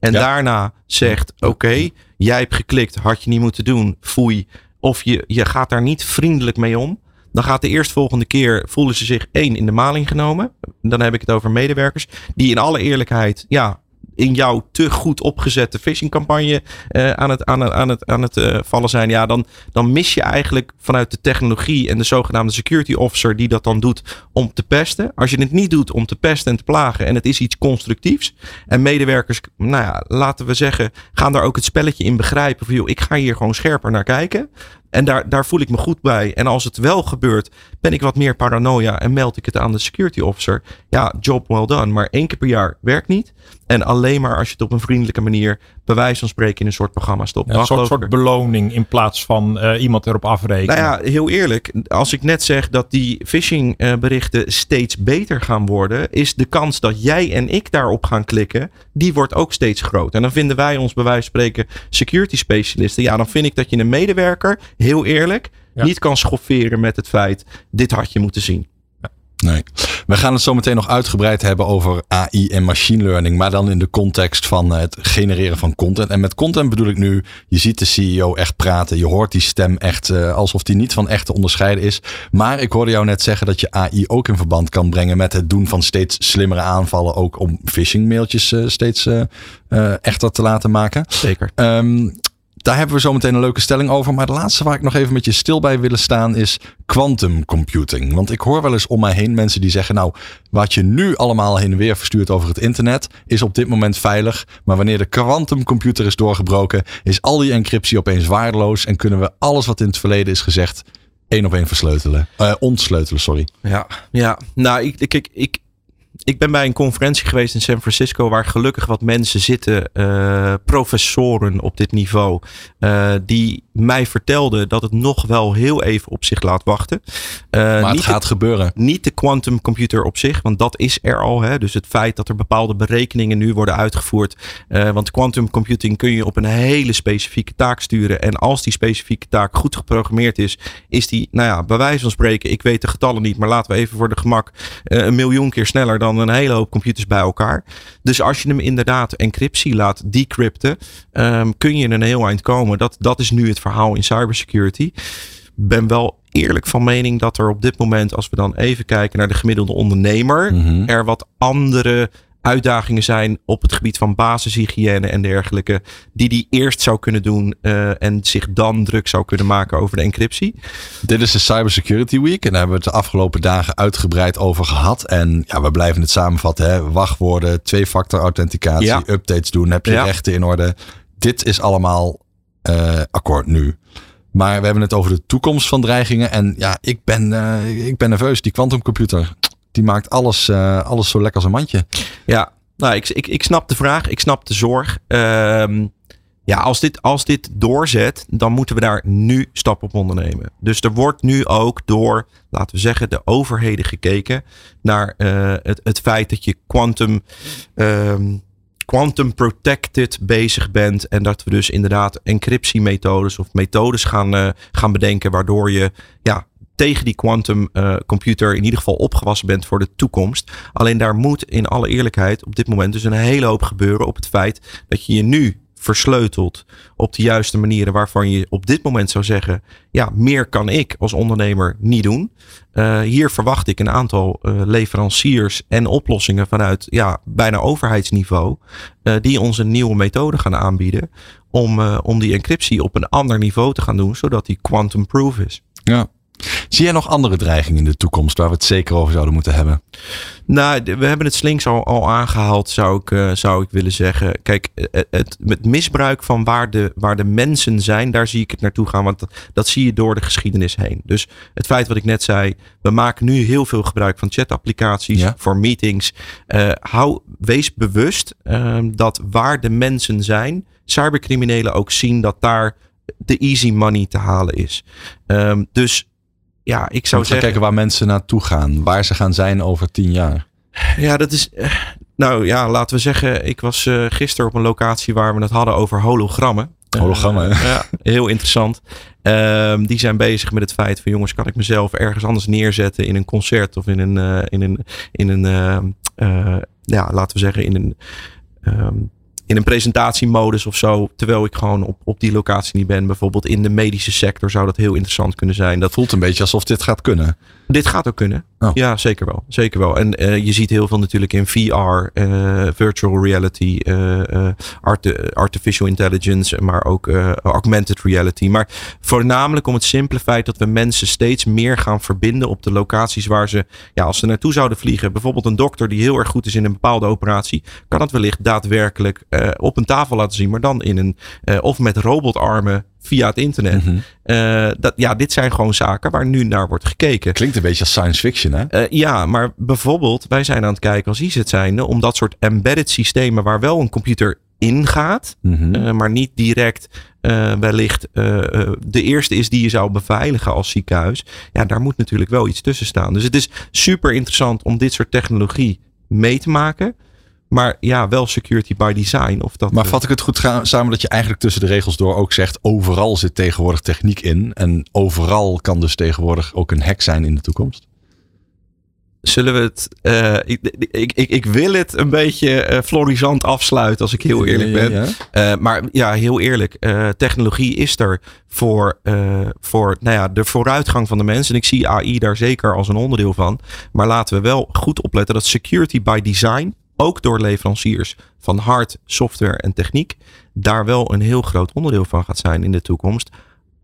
en Ja. daarna zegt, oké, jij hebt geklikt, had je niet moeten doen, foei. Of je, je gaat daar niet vriendelijk mee om. Dan gaat de eerstvolgende keer voelen ze zich één in de maling genomen. Dan heb ik het over medewerkers. Die in alle eerlijkheid, ja, in jouw te goed opgezette phishingcampagne eh, aan het, aan aan het, aan het eh, vallen zijn. Ja, dan, dan mis je eigenlijk vanuit de technologie en de zogenaamde security officer die dat dan doet om te pesten. Als je het niet doet om te pesten en te plagen en het is iets constructiefs. En medewerkers, nou ja, laten we zeggen, gaan daar ook het spelletje in begrijpen. Van, joh, ik ga hier gewoon scherper naar kijken. En daar, daar voel ik me goed bij. En als het wel gebeurt, ben ik wat meer paranoia en meld ik het aan de security officer. Ja, job well done. Maar één keer per jaar werkt niet. En alleen maar als je het op een vriendelijke manier, bij wijze van spreken, in een soort programma stopt. Ja, een soort, beloning in plaats van eh, iemand erop afrekenen. nou ja, heel eerlijk. Als ik net zeg dat die phishing berichten steeds beter gaan worden, is de kans dat jij en ik daarop gaan klikken, die wordt ook steeds groter. En dan vinden wij ons bij wijze van spreken security specialisten. Ja, dan vind ik dat je een medewerker, heel eerlijk, Ja. niet kan schofferen met het feit, dit had je moeten zien. Nee. We gaan het zo meteen nog uitgebreid hebben over AI en machine learning. Maar dan in de context van het genereren van content. En met content bedoel ik nu, je ziet de CEO echt praten. Je hoort die stem echt eh, alsof die niet van echt te onderscheiden is. Maar ik hoorde jou net zeggen dat je AI ook in verband kan brengen met het doen van steeds slimmere aanvallen. Ook om phishing mailtjes eh, steeds eh, echter te laten maken. Zeker. Ehm, daar hebben we zo meteen een leuke stelling over. Maar de laatste waar ik nog even met je stil bij willen staan is quantum computing. Want ik hoor wel eens om mij heen mensen die zeggen: Nou, wat je nu allemaal heen en weer verstuurt over het internet, is op dit moment veilig. Maar wanneer de quantumcomputer is doorgebroken, is al die encryptie opeens waardeloos. En kunnen we alles wat in het verleden is gezegd één op één versleutelen. Eh, ontsleutelen, sorry. Ja, ja. nou, ik, ik, ik, ik, ben bij een conferentie geweest in San Francisco waar gelukkig wat mensen zitten, eh, professoren op dit niveau, eh, die mij vertelden dat het nog wel heel even op zich laat wachten. Eh, Maar het gaat gebeuren. niet de quantum computer op zich, want dat is er al. Hè? Dus het feit dat er bepaalde berekeningen nu worden uitgevoerd. want quantum computing kun je op een hele specifieke taak sturen. En als die specifieke taak goed geprogrammeerd is, is die, nou ja, bij wijze van spreken, ik weet de getallen niet, maar laten we even voor de gemak een miljoen keer sneller dan een hele hoop computers bij elkaar. Dus als je hem inderdaad encryptie laat decrypten, ehm, kun je in een heel eind komen. Dat, dat is nu het verhaal in cybersecurity ben wel eerlijk van mening dat er op dit moment, als we dan even kijken naar de gemiddelde ondernemer, Mhm. er wat andere uitdagingen zijn op het gebied van basishygiëne en dergelijke, die die eerst zou kunnen doen eh, en zich dan druk zou kunnen maken over de encryptie. Dit is de Cybersecurity Week en daar hebben we het de afgelopen dagen uitgebreid over gehad. En ja, we blijven het samenvatten. Hè? Wachtwoorden, twee-factor authenticatie, Ja. updates doen, heb je Ja. rechten in orde. Dit is allemaal eh, akkoord nu. Maar we hebben het over de toekomst van dreigingen. En ja, ik ben, eh, ik ben nerveus. Die quantumcomputer, die maakt alles, eh, alles zo lekker als een mandje. Ja, nou, ik, ik, ik snap de vraag, ik snap de zorg. Ehm, ja, als dit, als dit doorzet, dan moeten we daar nu stappen op ondernemen. Dus er wordt nu ook door, laten we zeggen, de overheden gekeken naar eh, het, het feit dat je quantum, ehm, quantum protected bezig bent. En dat we dus inderdaad encryptiemethodes of methodes gaan, eh, gaan bedenken, waardoor je ja, tegen die quantum eh, computer in ieder geval opgewassen bent voor de toekomst. Alleen daar moet in alle eerlijkheid op dit moment dus een hele hoop gebeuren op het feit dat je je nu versleutelt op de juiste manieren waarvan je op dit moment zou zeggen, ja, meer kan ik als ondernemer niet doen. Eh, hier verwacht ik een aantal eh, leveranciers en oplossingen vanuit ja, bijna overheidsniveau, die ons een nieuwe methode gaan aanbieden om, om die encryptie op een ander niveau te gaan doen, zodat die quantum proof is. Ja. Zie jij nog andere dreigingen in de toekomst waar we het zeker over zouden moeten hebben? Nou, we hebben het slinks al, al aangehaald, zou ik, eh, zou ik willen zeggen. Kijk, eh, het, het misbruik van waar de, waar de mensen zijn, daar zie ik het naartoe gaan. Want dat, dat zie je door de geschiedenis heen. Dus het feit wat ik net zei, we maken nu heel veel gebruik van chatapplicaties Ja. voor meetings. Eh, hou, wees bewust ehm, dat waar de mensen zijn, cybercriminelen ook zien dat daar de easy money te halen is. Ehm, dus ja, ik zou zeggen... kijken waar mensen naartoe gaan. Waar ze gaan zijn over tien jaar. Ja, dat is. eh, Nou ja, laten we zeggen, ik was eh, gisteren op een locatie waar we het hadden over hologrammen. Hologrammen, Eh, ja, heel interessant. Ehm, die zijn bezig met het feit van jongens, kan ik mezelf ergens anders neerzetten in een concert of in een, in een, in een ehm, eh, ja, laten we zeggen, in een, ehm, in een presentatiemodus of zo, terwijl ik gewoon op, op die locatie niet ben. Bijvoorbeeld in de medische sector zou dat heel interessant kunnen zijn. Dat Voelt een beetje alsof dit gaat kunnen. Dit gaat ook kunnen. Oh. Ja, zeker wel. Zeker wel. En eh, je ziet heel veel natuurlijk in VR, eh, virtual reality, eh, art- artificial intelligence, maar ook augmented reality. Maar voornamelijk om het simpele feit dat we mensen steeds meer gaan verbinden op de locaties waar ze, ja, als ze naartoe zouden vliegen. Bijvoorbeeld een dokter die heel erg goed is in een bepaalde operatie, kan het wellicht daadwerkelijk op een tafel laten zien, maar dan in een, of met robotarmen via het internet. Mhm. Eh, dat, ja, dit zijn gewoon zaken waar nu naar wordt gekeken. Klinkt een beetje als science fiction, hè? Eh, ja, maar bijvoorbeeld, wij zijn aan het kijken als IZET zijnde om dat soort embedded systemen waar wel een computer ingaat, Mhm. eh, maar niet direct wellicht de eerste is die je zou beveiligen als ziekenhuis. Ja, daar moet natuurlijk wel iets tussen staan. Dus het is super interessant om dit soort technologie mee te maken. Maar ja, wel security by design. Of dat, Maar eh, vat ik het goed samen dat je eigenlijk tussen de regels door ook zegt: overal zit tegenwoordig techniek in. En overal kan dus tegenwoordig ook een hack zijn in de toekomst. zullen we het. eh, ik, ik, ik, ik wil het een beetje eh, florisant afsluiten, als ik heel eerlijk ben. Ja, ja. Maar ja, heel eerlijk, technologie is er voor, voor nou ja, de vooruitgang van de mensen. En ik zie AI daar zeker als een onderdeel van. Maar laten we wel goed opletten dat security by design, ook door leveranciers van hard, software en techniek, daar wel een heel groot onderdeel van gaat zijn in de toekomst.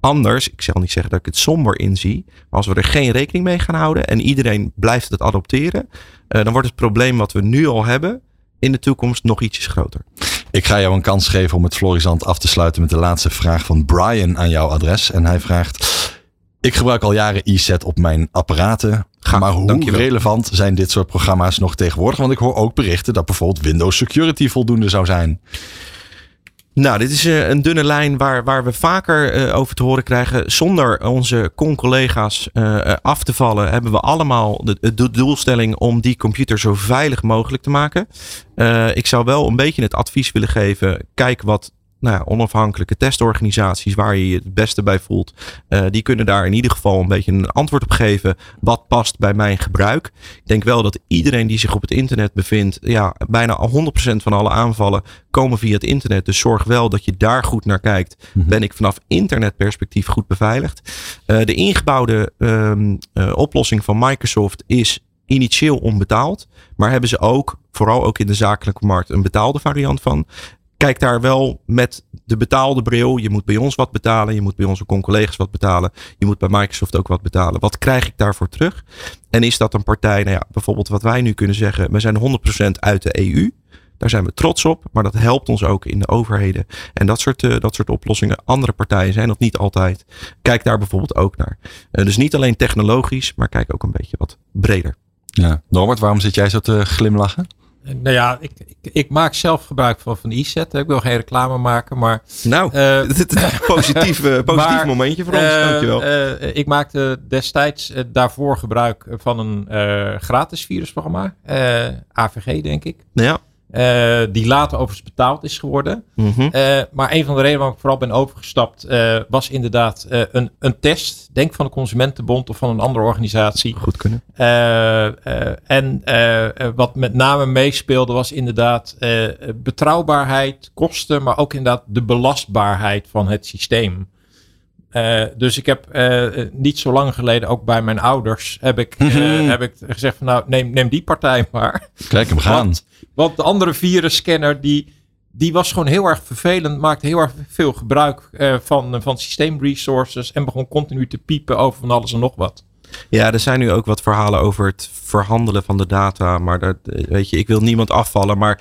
Anders, ik zal niet zeggen dat ik het somber inzie, maar als we er geen rekening mee gaan houden en iedereen blijft het adopteren, eh, dan wordt het probleem wat we nu al hebben in de toekomst nog ietsjes groter. Ik ga jou een kans geven om het Florisant af te sluiten met de laatste vraag van Brian aan jouw adres. En hij vraagt: Ik gebruik al jaren e-set op mijn apparaten. Maar hoe dankjewel. relevant zijn dit soort programma's nog tegenwoordig? Want ik hoor ook berichten dat bijvoorbeeld Windows Security voldoende zou zijn. Nou, dit is eh, een dunne lijn waar, waar we vaker eh, over te horen krijgen. Zonder onze con-collega's eh, af te vallen, hebben we allemaal de, de doelstelling om die computer zo veilig mogelijk te maken. Ik zou wel een beetje het advies willen geven. Kijk wat nou ja, onafhankelijke testorganisaties waar je je het beste bij voelt. eh, die kunnen daar in ieder geval een beetje een antwoord op geven. Wat past bij mijn gebruik? Ik denk wel dat iedereen die zich op het internet bevindt. Ja, bijna 100% van alle aanvallen komen via het internet. Dus zorg wel dat je daar goed naar kijkt. Ben ik vanaf internetperspectief goed beveiligd? Eh, de ingebouwde ehm, eh, oplossing van Microsoft is initieel onbetaald. Maar hebben ze ook, vooral ook in de zakelijke markt, een betaalde variant van. Kijk daar wel met de betaalde bril. Je moet bij ons wat betalen. Je moet bij onze collega's wat betalen. Je moet bij Microsoft ook wat betalen. Wat krijg ik daarvoor terug? En is dat een partij, nou ja, bijvoorbeeld wat wij nu kunnen zeggen. We zijn 100% uit de EU. Daar zijn we trots op, maar dat helpt ons ook in de overheden. En dat soort, eh, dat soort oplossingen. Andere partijen zijn dat niet altijd. Kijk daar bijvoorbeeld ook naar. Eh, dus niet alleen technologisch, maar kijk ook een beetje wat breder. Ja. Norbert, waarom zit jij zo te glimlachen? Nou ja, ik, ik, ik maak zelf gebruik van, van e-set. Ik wil geen reclame maken, maar... Nou, eh, dit is een positief, eh, positief Maar, momentje voor ons. eh, Dankjewel. eh, ik maakte destijds eh, daarvoor gebruik van een eh, gratis virusprogramma. eh, AVG, denk ik. ja. Eh, die later overigens betaald is geworden. Mhm. Eh, maar een van de redenen waarom ik vooral ben overgestapt, eh, was inderdaad een, een test. Denk van de Consumentenbond of van een andere organisatie. Goed kunnen. En wat met name meespeelde was inderdaad betrouwbaarheid, kosten, maar ook inderdaad de belastbaarheid van het systeem. Eh, dus ik heb eh, eh, niet zo lang geleden, ook bij mijn ouders, heb ik, eh, heb ik gezegd van nou neem, neem die partij maar. Kijk hem gaan. Want, want de andere virusscanner die, die was gewoon heel erg vervelend, maakte heel erg veel gebruik van, van systeemresources en begon continu te piepen over van alles en nog wat. Ja, er zijn nu ook wat verhalen over het verhandelen van de data. Maar dat, weet je, ik wil niemand afvallen. Maar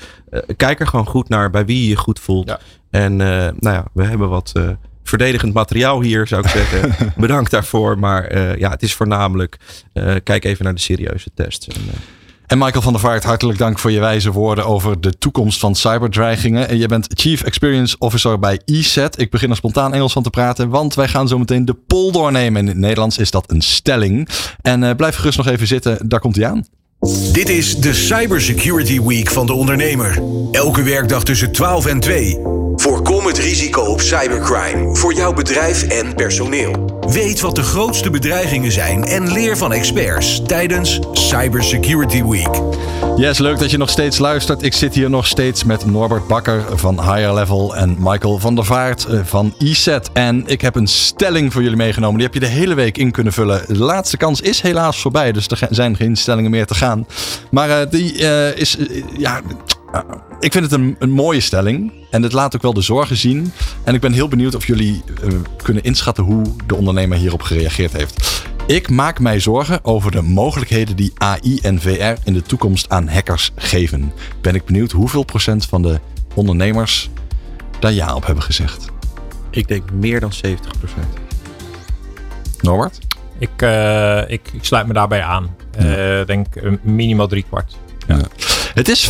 kijk er gewoon goed naar bij wie je je goed voelt. Ja. En nou ja, we hebben wat verdedigend materiaal hier, zou ik zeggen. Bedankt daarvoor. Maar eh, ja, het is voornamelijk, eh, kijk even naar de serieuze tests. En, eh, En Michael van der Vaart, hartelijk dank voor je wijze woorden over de toekomst van cyberdreigingen. En je bent Chief Experience Officer bij ESET. Ik begin er spontaan Engels van te praten, want wij gaan zo meteen de poll doornemen. In het Nederlands is dat een stelling. En uh, blijf gerust nog even zitten, daar komt hij aan. Dit is de Cybersecurity Week van de ondernemer. Elke werkdag tussen 12 en 2. Voorkom het risico op cybercrime voor jouw bedrijf en personeel. Weet wat de grootste bedreigingen zijn en leer van experts tijdens Cybersecurity Week. Yes, leuk dat je nog steeds luistert. Ik zit hier nog steeds met Norbert Bakker van Higher Level en Michael van der Vaart eh, van ESET. En ik heb een stelling voor jullie meegenomen. Die heb je de hele week in kunnen vullen. De laatste kans is helaas voorbij, dus er zijn geen stellingen meer te gaan. Maar uh, die uh, is, ja, ik vind het een, een, mooie stelling. En het laat ook wel de zorgen zien. En ik ben heel benieuwd of jullie uh, kunnen inschatten hoe de ondernemer hierop gereageerd heeft. Ik maak mij zorgen over de mogelijkheden die AI en VR in de toekomst aan hackers geven. Ben ik benieuwd hoeveel procent van de ondernemers daar ja op hebben gezegd. Ik denk meer dan 70 procent. Norbert? Ik, uh, ik, ik, sluit me daarbij aan. Ik ja. uh, denk minimaal drie kwart. Ja. Het is 65%,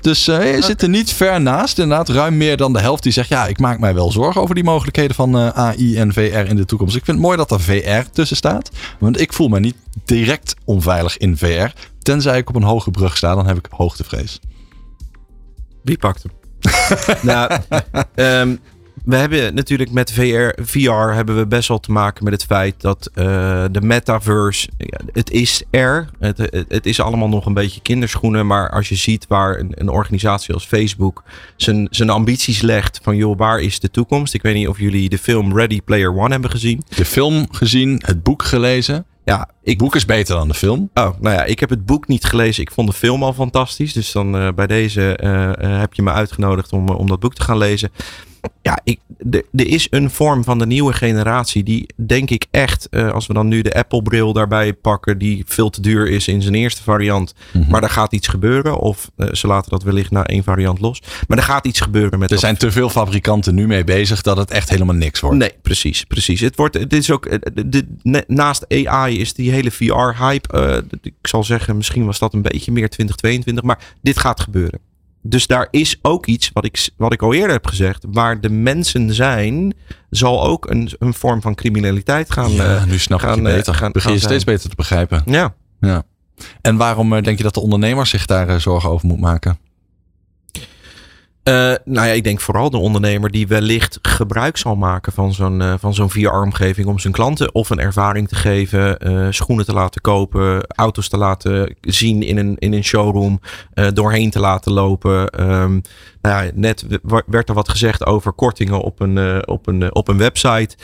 dus uh, je okay. zit er niet ver naast. Inderdaad, ruim meer dan de helft die zegt: Ja, ik maak mij wel zorgen over die mogelijkheden van uh, AI en VR in de toekomst. Ik vind het mooi dat er VR tussen staat, want ik voel me niet direct onveilig in VR. Tenzij ik op een hoge brug sta, dan heb ik hoogtevrees. Wie pakt hem? nou, um, we hebben natuurlijk met VR, VR hebben we best wel te maken met het feit dat uh, de metaverse, het is er. Het, het, het, is allemaal nog een beetje kinderschoenen. Maar als je ziet waar een, een, organisatie als Facebook zijn, zijn ambities legt van joh, waar is de toekomst? Ik weet niet of jullie de film Ready Player One hebben gezien. De film gezien, het boek gelezen. Ja, ik, het boek is beter dan de film. Oh, nou ja, ik heb het boek niet gelezen. Ik vond de film al fantastisch. Dus dan uh, bij deze uh, heb je me uitgenodigd om, om dat boek te gaan lezen ja, ik, er is een vorm van de nieuwe generatie die denk ik echt, uh, als we dan nu de Apple-bril daarbij pakken, die veel te duur is in zijn eerste variant, mm -hmm. maar er gaat iets gebeuren. Of uh, ze laten dat wellicht na één variant los. Maar er gaat iets gebeuren met. Er zijn te veel fabrikanten nu mee bezig dat het echt helemaal niks wordt. Nee, precies, precies. Het wordt, dit is ook, de, de, naast AI is die hele VR-hype, uh, ik zal zeggen, misschien was dat een beetje meer 2022, maar dit gaat gebeuren. Dus daar is ook iets wat ik, wat ik al eerder heb gezegd. Waar de mensen zijn, zal ook een, een vorm van criminaliteit gaan. Ja, uh, nu snap gaan, je beter. Gaan, begin je gaan steeds beter te begrijpen. Ja. ja. En waarom uh, denk je dat de ondernemer zich daar zorgen over moet maken? Uh, nou ja, ik denk vooral de ondernemer die wellicht gebruik zal maken van zo'n uh, van zo'n VR-omgeving om zijn klanten of een ervaring te geven, uh, schoenen te laten kopen, auto's te laten zien in een, in een showroom, doorheen te laten lopen. Um, nou ja, net werd er wat gezegd over kortingen op een, op een, op een website.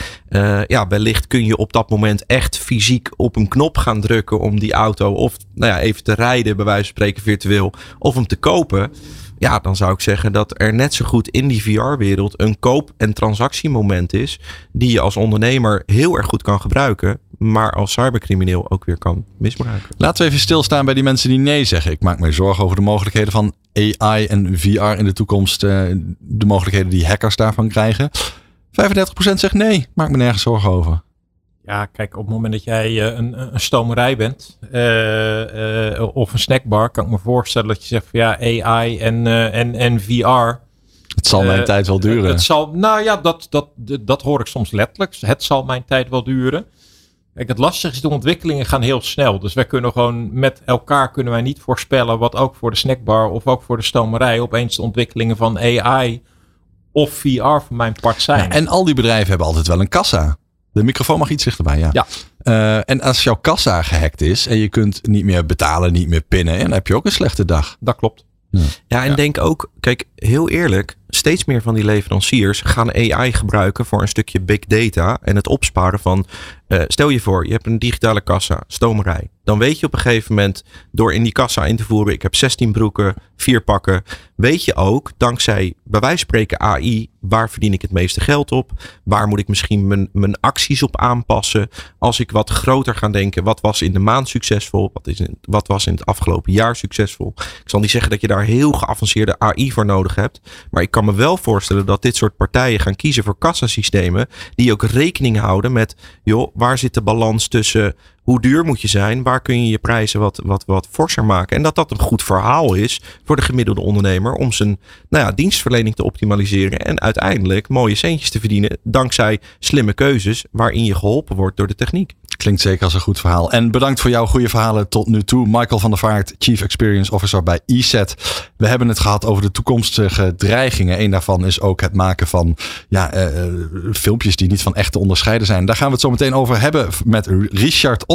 ja, wellicht kun je op dat moment echt fysiek op een knop gaan drukken om die auto of nou ja, even te rijden, bij wijze van spreken virtueel, of hem te kopen. Ja, dan zou ik zeggen dat er net zo goed in die VR-wereld een koop- en transactiemoment is. Die je als ondernemer heel erg goed kan gebruiken. Maar als cybercrimineel ook weer kan misbruiken. Laten we even stilstaan bij die mensen die nee zeggen. Ik maak me zorgen over de mogelijkheden van AI en VR in de toekomst. De mogelijkheden die hackers daarvan krijgen. 35% zegt nee, maak me nergens zorgen over. Ja, kijk, op het moment dat jij uh, een, een stomerij bent uh, uh, of een snackbar, kan ik me voorstellen dat je zegt van ja, AI en, en, en VR. Het zal mijn tijd wel duren. Het zal, nou ja, dat, dat, dat hoor ik soms letterlijk. Het zal mijn tijd wel duren. Kijk, het lastige is, de ontwikkelingen gaan heel snel. Dus wij kunnen gewoon met elkaar kunnen wij niet voorspellen wat ook voor de snackbar of ook voor de stomerij opeens de ontwikkelingen van AI of VR voor mijn part zijn. Ja, en al die bedrijven hebben altijd wel een kassa. De microfoon mag iets dichterbij, ja. ja. Uh, en als jouw kassa gehackt is en je kunt niet meer betalen, niet meer pinnen, dan heb je ook een slechte dag. Dat klopt. Ja, ja en ja. denk ook, kijk, heel eerlijk, steeds meer van die leveranciers gaan AI gebruiken voor een stukje big data en het opsparen van, uh, stel je voor, je hebt een digitale kassa, stomerij. Dan weet je op een gegeven moment, door in die kassa in te voeren, ik heb 16 broeken, vier pakken, weet je ook, dankzij bij wijze van spreken AI, waar verdien ik het meeste geld op? Waar moet ik misschien mijn, mijn acties op aanpassen? Als ik wat groter ga denken, wat was in de maand succesvol? Wat, is wat was in het afgelopen jaar succesvol? Ik zal niet zeggen dat je daar heel geavanceerde AI voor nodig hebt, maar ik kan me wel voorstellen dat dit soort partijen gaan kiezen voor kassasystemen die ook rekening houden met, joh, waar zit de balans tussen hoe duur moet je zijn? Waar kun je je prijzen wat, wat, wat forser maken? En dat dat een goed verhaal is voor de gemiddelde ondernemer om zijn nou ja, dienstverlening te optimaliseren en uiteindelijk mooie centjes te verdienen dankzij slimme keuzes waarin je geholpen wordt door de techniek. Klinkt zeker als een goed verhaal. En bedankt voor jouw goede verhalen tot nu toe. Michael van der Vaart, Chief Experience Officer bij ESET. We hebben het gehad over de toekomstige dreigingen. Een daarvan is ook het maken van ja, uh, filmpjes die niet van echt te onderscheiden zijn. Daar gaan we het zo meteen over hebben met Richard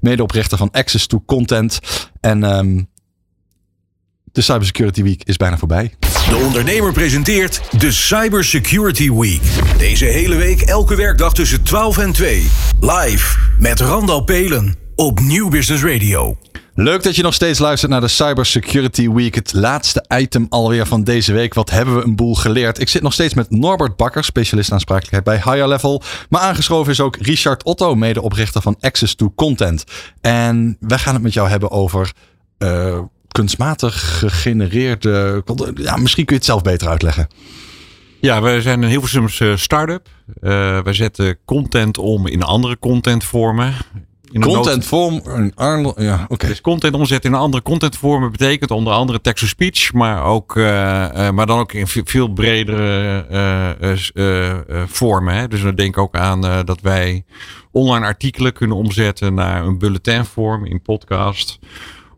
Medeoprichter van Access to Content. En um, de Cybersecurity Week is bijna voorbij. De ondernemer presenteert de Cybersecurity Week. Deze hele week elke werkdag tussen 12 en 2. Live met Randal Pelen op Nieuw Business Radio. Leuk dat je nog steeds luistert naar de Cybersecurity Week. Het laatste item alweer van deze week. Wat hebben we een boel geleerd? Ik zit nog steeds met Norbert Bakker, specialist aansprakelijkheid bij Higher Level. Maar aangeschoven is ook Richard Otto, medeoprichter van Access to Content. En wij gaan het met jou hebben over uh, kunstmatig gegenereerde. Ja, misschien kun je het zelf beter uitleggen. Ja, we zijn een Hilversumse start-up. Uh, we zetten content om in andere contentvormen. Contentvorm, ja, oké. Okay. Dus content omzetten in een andere contentvormen betekent onder andere text-to-speech, maar, ook, uh, uh, maar dan ook in veel bredere uh, vormen. Hè. Dus dan denk ik ook aan dat wij online artikelen kunnen omzetten naar een bulletinvorm in podcast.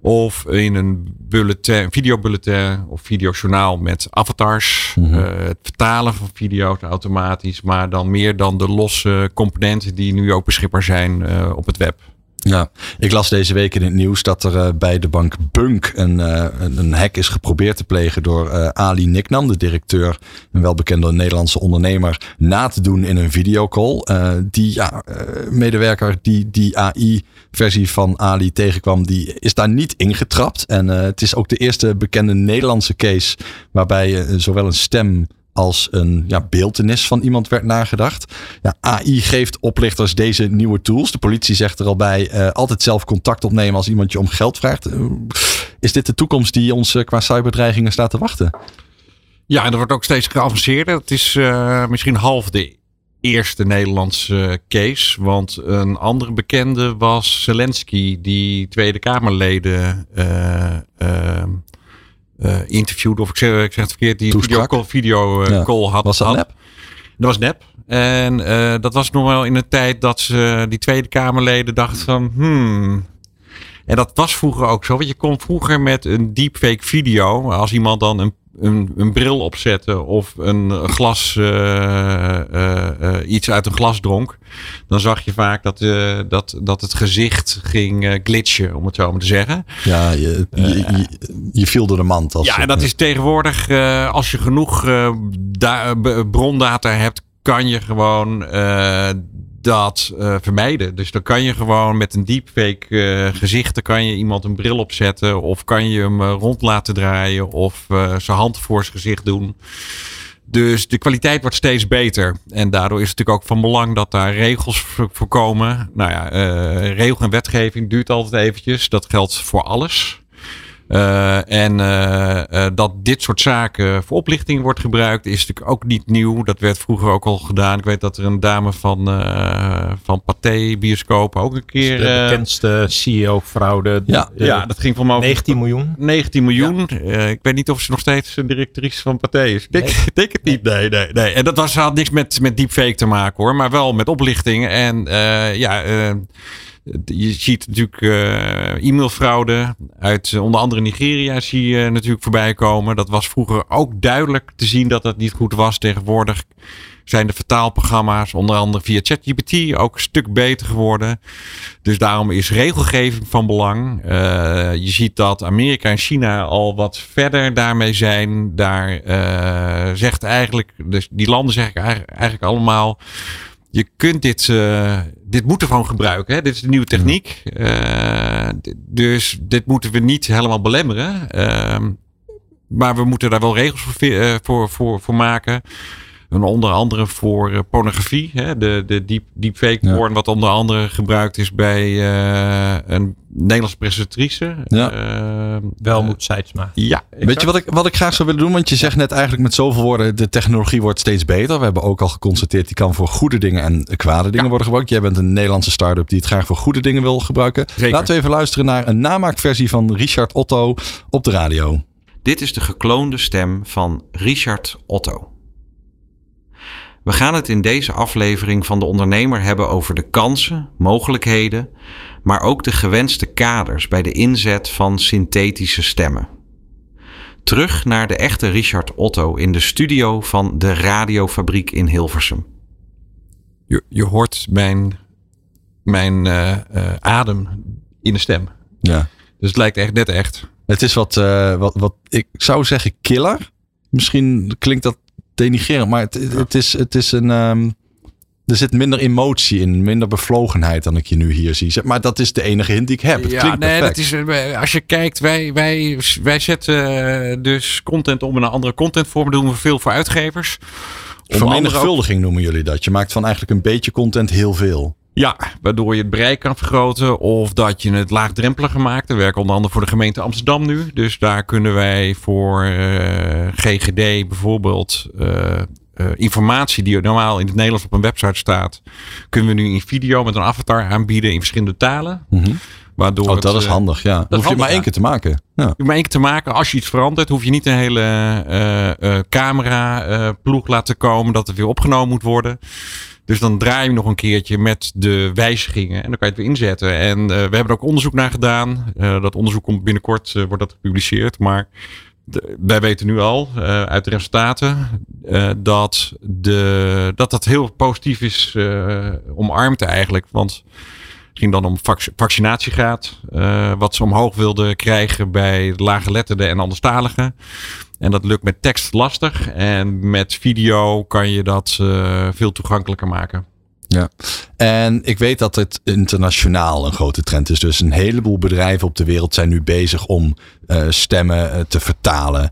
Of in een bulletin, videobulletin of videojournaal met avatars. Mm -hmm. uh, het vertalen van video's automatisch. Maar dan meer dan de losse componenten die nu ook beschikbaar zijn uh, op het web. Ja, ik las deze week in het nieuws dat er uh, bij de bank Bunk een, uh, een hack is geprobeerd te plegen door uh, Ali Niknam, de directeur, een welbekende Nederlandse ondernemer, na te doen in een videocall. die ja, medewerker die die AI-versie van Ali tegenkwam, die is daar niet ingetrapt. En het is ook de eerste bekende Nederlandse case waarbij zowel een stem als een ja, beeldenis van iemand werd nagedacht. Ja, AI geeft oplichters deze nieuwe tools. De politie zegt er al bij uh, altijd zelf contact opnemen als iemand je om geld vraagt. Uh, is dit de toekomst die ons uh, qua cyberdreigingen staat te wachten? Ja, en dat wordt ook steeds geavanceerder. Het is misschien half de eerste Nederlandse case. Want een andere bekende was Zelensky, die Tweede Kamerleden interviewde, of ik zeg, ik zeg het verkeerd, die video call, video, uh, ja. call had. Was dat had. nep? Dat was nep. En uh, dat was nog wel in een tijd dat ze, die Tweede Kamerleden dachten van, hmm. En dat was vroeger ook zo. Want je kon vroeger met een deepfake video, als iemand dan een een, een bril opzetten of een glas, uh, uh, uh, iets uit een glas dronk, dan zag je vaak dat, dat, dat het gezicht ging glitchen, om het zo maar te zeggen. Ja, je, je, je, je viel door de mand. Als ja, en dat is tegenwoordig, als je genoeg brondata hebt, kan je gewoon dat uh, vermijden. Dus dan kan je gewoon met een deepfake uh, gezicht, dan kan je iemand een bril opzetten of kan je hem uh, rond laten draaien of zijn hand voor zijn gezicht doen. Dus de kwaliteit wordt steeds beter. En daardoor is het natuurlijk ook van belang dat daar regels voor komen. Nou ja, regel en wetgeving duurt altijd eventjes. Dat geldt voor alles. Uh, en uh, uh, dat dit soort zaken voor oplichting wordt gebruikt, is natuurlijk ook niet nieuw. Dat werd vroeger ook al gedaan. Ik weet dat er een dame van, van Pathé Bioscoop ook een keer. De bekendste CEO-fraude. Ja, ja, dat ging van over 19 miljoen. 19 miljoen. Ja. ik weet niet of ze nog steeds een directrice van Pathé is. Ik nee. denk het niet. Nee, nee, nee. En dat was, had niks met, met deepfake te maken hoor, maar wel met oplichting. En ja je ziet natuurlijk uh, e-mailfraude uit uh, onder andere Nigeria zie je natuurlijk voorbij komen. Dat was vroeger ook duidelijk te zien dat dat niet goed was. Tegenwoordig zijn de vertaalprogramma's onder andere via ChatGPT ook een stuk beter geworden. Dus daarom is regelgeving van belang. Je ziet dat Amerika en China al wat verder daarmee zijn. Daar zegt eigenlijk, dus die landen zeggen eigenlijk allemaal je kunt dit, uh, dit moeten gewoon gebruiken. Hè? Dit is de nieuwe techniek. Uh, dus dit moeten we niet helemaal belemmeren. Uh, maar we moeten daar wel regels voor, uh, voor, voor, voor maken. Onder andere voor uh, pornografie. Hè? De, de deep, deepfake Ja. porn, wat onder andere gebruikt is bij uh, een Nederlandse presentatrice. Ja. Uh, Welmoed Seidsma. Ja, Weet je wat ik, wat ik graag zou willen doen? Want je zegt net eigenlijk met zoveel woorden, de technologie wordt steeds beter. We hebben ook al geconstateerd, die kan voor goede dingen en kwade dingen Ja. worden gebruikt. Jij bent een Nederlandse start-up die het graag voor goede dingen wil gebruiken. Zeker. Laten we even luisteren naar een namaakversie van Richard Otto op de radio. Dit is de gekloonde stem van Richard Otto. We gaan het in deze aflevering van de ondernemer hebben over de kansen, mogelijkheden, maar ook de gewenste kaders bij de inzet van synthetische stemmen. Terug naar de echte Richard Otto in de studio van de Radiofabriek in Hilversum. Je, je hoort mijn, mijn uh, uh, adem in de stem. Ja. Dus het lijkt echt net echt. Het is wat, uh, wat, wat ik zou zeggen killer. Misschien klinkt dat denigrerend, maar het, het, is, het is een. Um, er zit minder emotie in, minder bevlogenheid dan ik je nu hier zie. Maar dat is de enige hint die ik heb. Het ja, klinkt nee, perfect. dat is, als je kijkt, wij, wij, wij zetten dus content om in een andere contentvorm. Daar doen we veel voor uitgevers. Vermenigvuldiging noemen jullie dat. Je maakt van eigenlijk een beetje content heel veel. Ja, waardoor je het bereik kan vergroten of dat je het laagdrempeliger maakt. We werken onder andere voor de gemeente Amsterdam nu. Dus daar kunnen wij voor uh, GGD bijvoorbeeld uh, uh, informatie die normaal in het Nederlands op een website staat, kunnen we nu in video met een avatar aanbieden in verschillende talen. Mm -hmm. Waardoor oh, dat het, is handig, ja. Dat hoef je handig, maar één keer te maken. Ja. Je maar één keer te maken. Als je iets verandert, hoef je niet een hele uh, uh, camera ploeg laten komen dat het weer opgenomen moet worden. Dus dan draai je nog een keertje met de wijzigingen en dan kan je het weer inzetten. En uh, we hebben er ook onderzoek naar gedaan. Uh, dat onderzoek komt binnenkort, uh, wordt dat gepubliceerd. Maar wij weten nu al uit de resultaten dat, de, dat dat heel positief is omarmd eigenlijk. Want het ging dan om vac vaccinatiegraad. wat ze omhoog wilden krijgen bij de laaggeletterden en anderstaligen. En dat lukt met tekst lastig. En met video kan je dat uh, veel toegankelijker maken. Ja, en ik weet dat het internationaal een grote trend is. Dus een heleboel bedrijven op de wereld zijn nu bezig om uh, stemmen uh, te vertalen.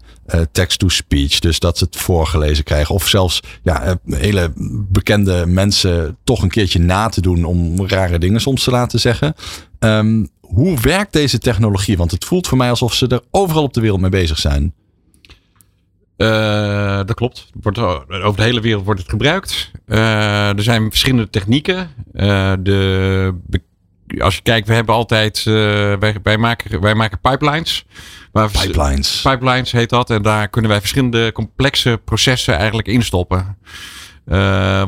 Text-to-speech, dus dat ze het voorgelezen krijgen. Of zelfs ja, hele bekende mensen toch een keertje na te doen om rare dingen soms te laten zeggen. Um, hoe werkt deze technologie? Want het voelt voor mij alsof ze er overal op de wereld mee bezig zijn. Uh, dat klopt. Wordt, over de hele wereld wordt het gebruikt. Uh, er zijn verschillende technieken. Uh, de, als je kijkt, we hebben altijd. wij, wij, maken, wij maken pipelines. Pipelines. Pipelines heet dat. En daar kunnen wij verschillende complexe processen eigenlijk instoppen.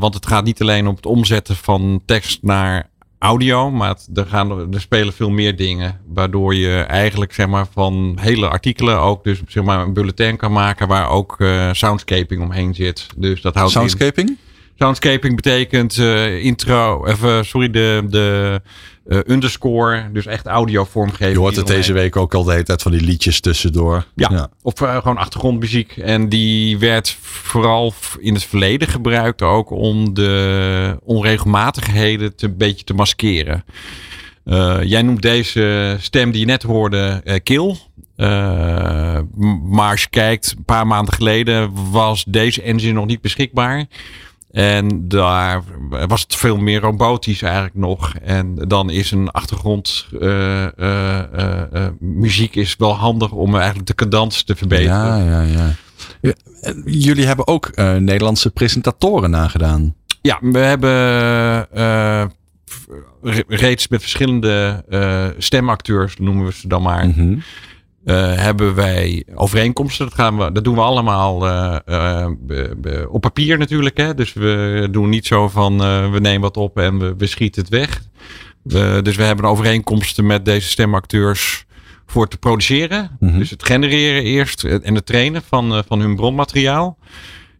want het gaat niet alleen om het omzetten van tekst naar audio, maar het, er, gaan, er spelen veel meer dingen. Waardoor je eigenlijk zeg maar, van hele artikelen ook dus, zeg maar, een bulletin kan maken waar ook uh, soundscaping omheen zit. Dus dat houdt soundscaping? In. Soundscaping betekent uh, intro, even, sorry, de, de uh, underscore, dus echt audio vormgeving. Je hoort het deze week ook al de hele tijd van die liedjes tussendoor. Ja, ja. of uh, gewoon achtergrondmuziek. En die werd vooral in het verleden gebruikt ook om de onregelmatigheden te, een beetje te maskeren. Uh, jij noemt deze stem die je net hoorde kill. Maar als je kijkt, een paar maanden geleden was deze engine nog niet beschikbaar. En daar was het veel meer robotisch eigenlijk nog. En dan is een achtergrond uh, uh, muziek is wel handig om eigenlijk de cadans te verbeteren. Ja, ja, ja. ja jullie hebben ook Nederlandse presentatoren nagedaan. Ja, we hebben reeds met verschillende stemacteurs, noemen we ze dan maar. Mm -hmm. Uh, hebben wij overeenkomsten. Dat, gaan we, dat doen we allemaal uh, uh, op papier natuurlijk. Hè? Dus we doen niet zo van we nemen wat op en we, we schieten het weg. dus we hebben overeenkomsten met deze stemacteurs voor te produceren. Mhm. Mm -hmm. Dus het genereren eerst en het trainen van, van hun bronmateriaal.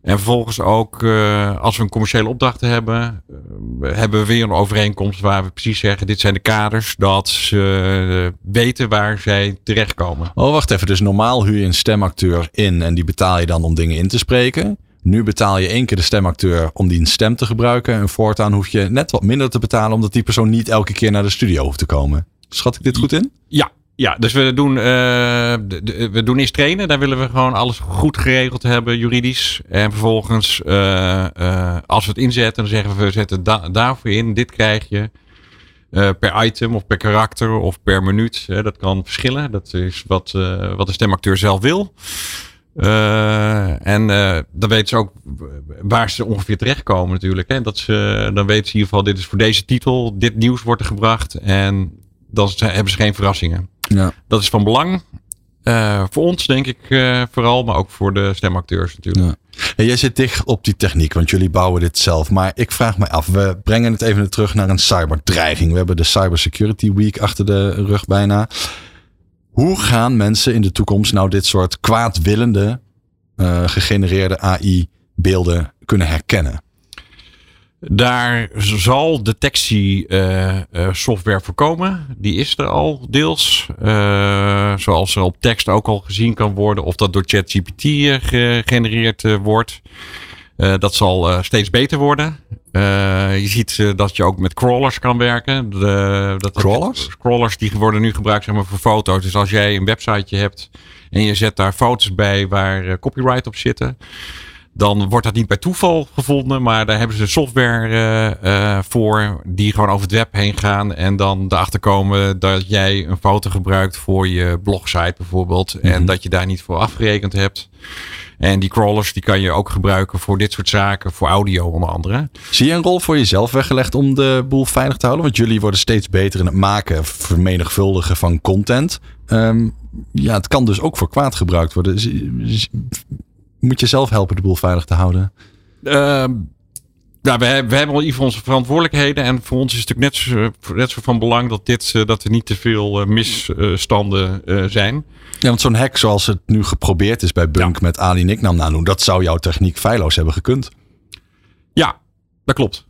En vervolgens ook, uh, als we een commerciële opdracht hebben, uh, hebben we weer een overeenkomst waar we precies zeggen: dit zijn de kaders, dat ze uh, weten waar zij terechtkomen. Oh, wacht even. Dus normaal huur je een stemacteur in en die betaal je dan om dingen in te spreken. Nu betaal je één keer de stemacteur om die een stem te gebruiken. En voortaan hoef je net wat minder te betalen, omdat die persoon niet elke keer naar de studio hoeft te komen. Schat ik dit goed in? Ja, Ja, dus we doen, uh, we doen eerst trainen. Daar willen we gewoon alles goed geregeld hebben, juridisch. En vervolgens, uh, uh, als we het inzetten, dan zeggen we, we zetten da daarvoor in. Dit krijg je per item of per karakter of per minuut. dat kan verschillen. Dat is wat, wat de stemacteur zelf wil. en dan weten ze ook waar ze ongeveer terechtkomen natuurlijk. Hè? Dat ze, dan weten ze in ieder geval, dit is voor deze titel. Dit nieuws wordt er gebracht. En dan hebben ze geen verrassingen. Ja. Dat is van belang. Uh, voor ons denk ik uh, vooral, maar ook voor de stemacteurs natuurlijk. Ja. En jij zit dicht op die techniek, want jullie bouwen dit zelf. Maar ik vraag me af, we brengen het even terug naar een cyberdreiging. We hebben de Cybersecurity Week achter de rug bijna. Hoe gaan mensen in de toekomst nou dit soort kwaadwillende, uh, gegenereerde AI-beelden kunnen herkennen? Daar zal detectiesoftware uh, software voorkomen. Die is er al deels. Uh, zoals er op tekst ook al gezien kan worden. Of dat door ChatGPT gegenereerd wordt. dat zal steeds beter worden. je ziet dat je ook met crawlers kan werken. De, dat crawlers? crawlers die worden nu gebruikt zeg maar, voor foto's. Dus als jij een websiteje hebt en je zet daar foto's bij waar copyright op zitten dan wordt dat niet bij toeval gevonden, maar daar hebben ze software uh, voor die gewoon over het web heen gaan en dan erachter komen dat jij een foto gebruikt voor je blogsite bijvoorbeeld en mhm. dat je daar niet voor afgerekend hebt. En die crawlers die kan je ook gebruiken voor dit soort zaken, voor audio onder andere. Zie je een rol voor jezelf weggelegd om de boel veilig te houden? Want jullie worden steeds beter in het maken, vermenigvuldigen van content. Um, ja, het kan dus ook voor kwaad gebruikt worden moet je zelf helpen de boel veilig te houden? Uh, ja, we, we hebben al ieder onze verantwoordelijkheden. En voor ons is het natuurlijk net zo, net zo van belang dat, dit, eh, dat er niet te veel uh, misstanden uh, zijn. Ja, want zo'n hack zoals het nu geprobeerd is bij Bunk met Ali Nicknam nanoen, dat zou jouw techniek feilloos hebben gekund. Ja, dat klopt.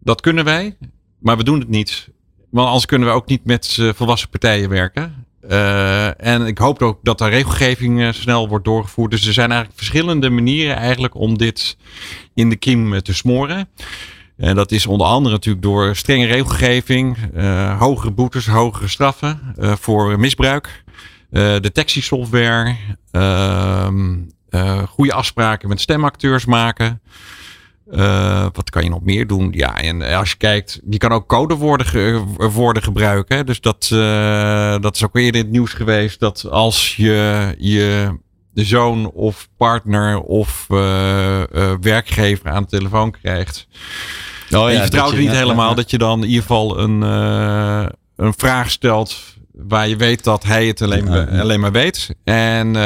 Dat kunnen wij, maar we doen het niet. Want anders kunnen we ook niet met volwassen partijen werken. Uh, en ik hoop ook dat de regelgeving uh, snel wordt doorgevoerd. Dus er zijn eigenlijk verschillende manieren eigenlijk om dit in de kiem uh, te smoren. En dat is onder andere natuurlijk door strenge regelgeving, hogere boetes, hogere straffen voor misbruik, detectiesoftware, ehm, goede afspraken met stemacteurs maken. Uh, wat kan je nog meer doen? Ja, en als je kijkt, je kan ook codewoorden ge woorden gebruiken. Dus dat, uh, dat is ook weer in het nieuws geweest. Dat als je je zoon of partner of uh, werkgever aan de telefoon krijgt. Oh, en je vertrouwt niet helemaal dat je dan in ieder geval een, een vraag stelt waar je weet dat hij het alleen, alleen maar weet. En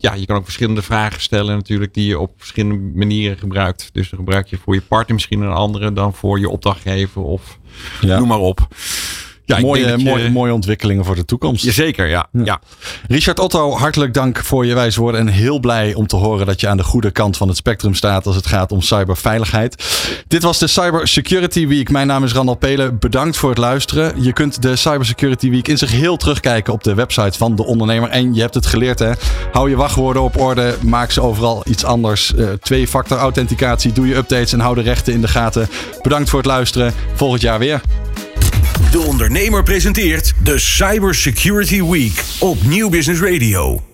ja, je kan ook verschillende vragen stellen natuurlijk die je op verschillende manieren gebruikt. Dus dan gebruik je voor je partner misschien een andere dan voor je opdrachtgever of noem maar op. Ja, mooie, mooie, mooie ontwikkelingen voor de toekomst. Jazeker, ja, ja. ja. Richard Otto, hartelijk dank voor je wijze woorden. En heel blij om te horen dat je aan de goede kant van het spectrum staat als het gaat om cyberveiligheid. Dit was de Cyber Security Week. Mijn naam is Randal Pelen. Bedankt voor het luisteren. Je kunt de Cyber Security Week in zich heel terugkijken op de website van de ondernemer. En je hebt het geleerd, hè? Hou je wachtwoorden op orde. Maak ze overal iets anders. Uh, Twee-factor authenticatie. Doe je updates en hou de rechten in de gaten. Bedankt voor het luisteren. Volgend jaar weer. De ondernemer presenteert de Cyber Security Week op Nieuw Business Radio.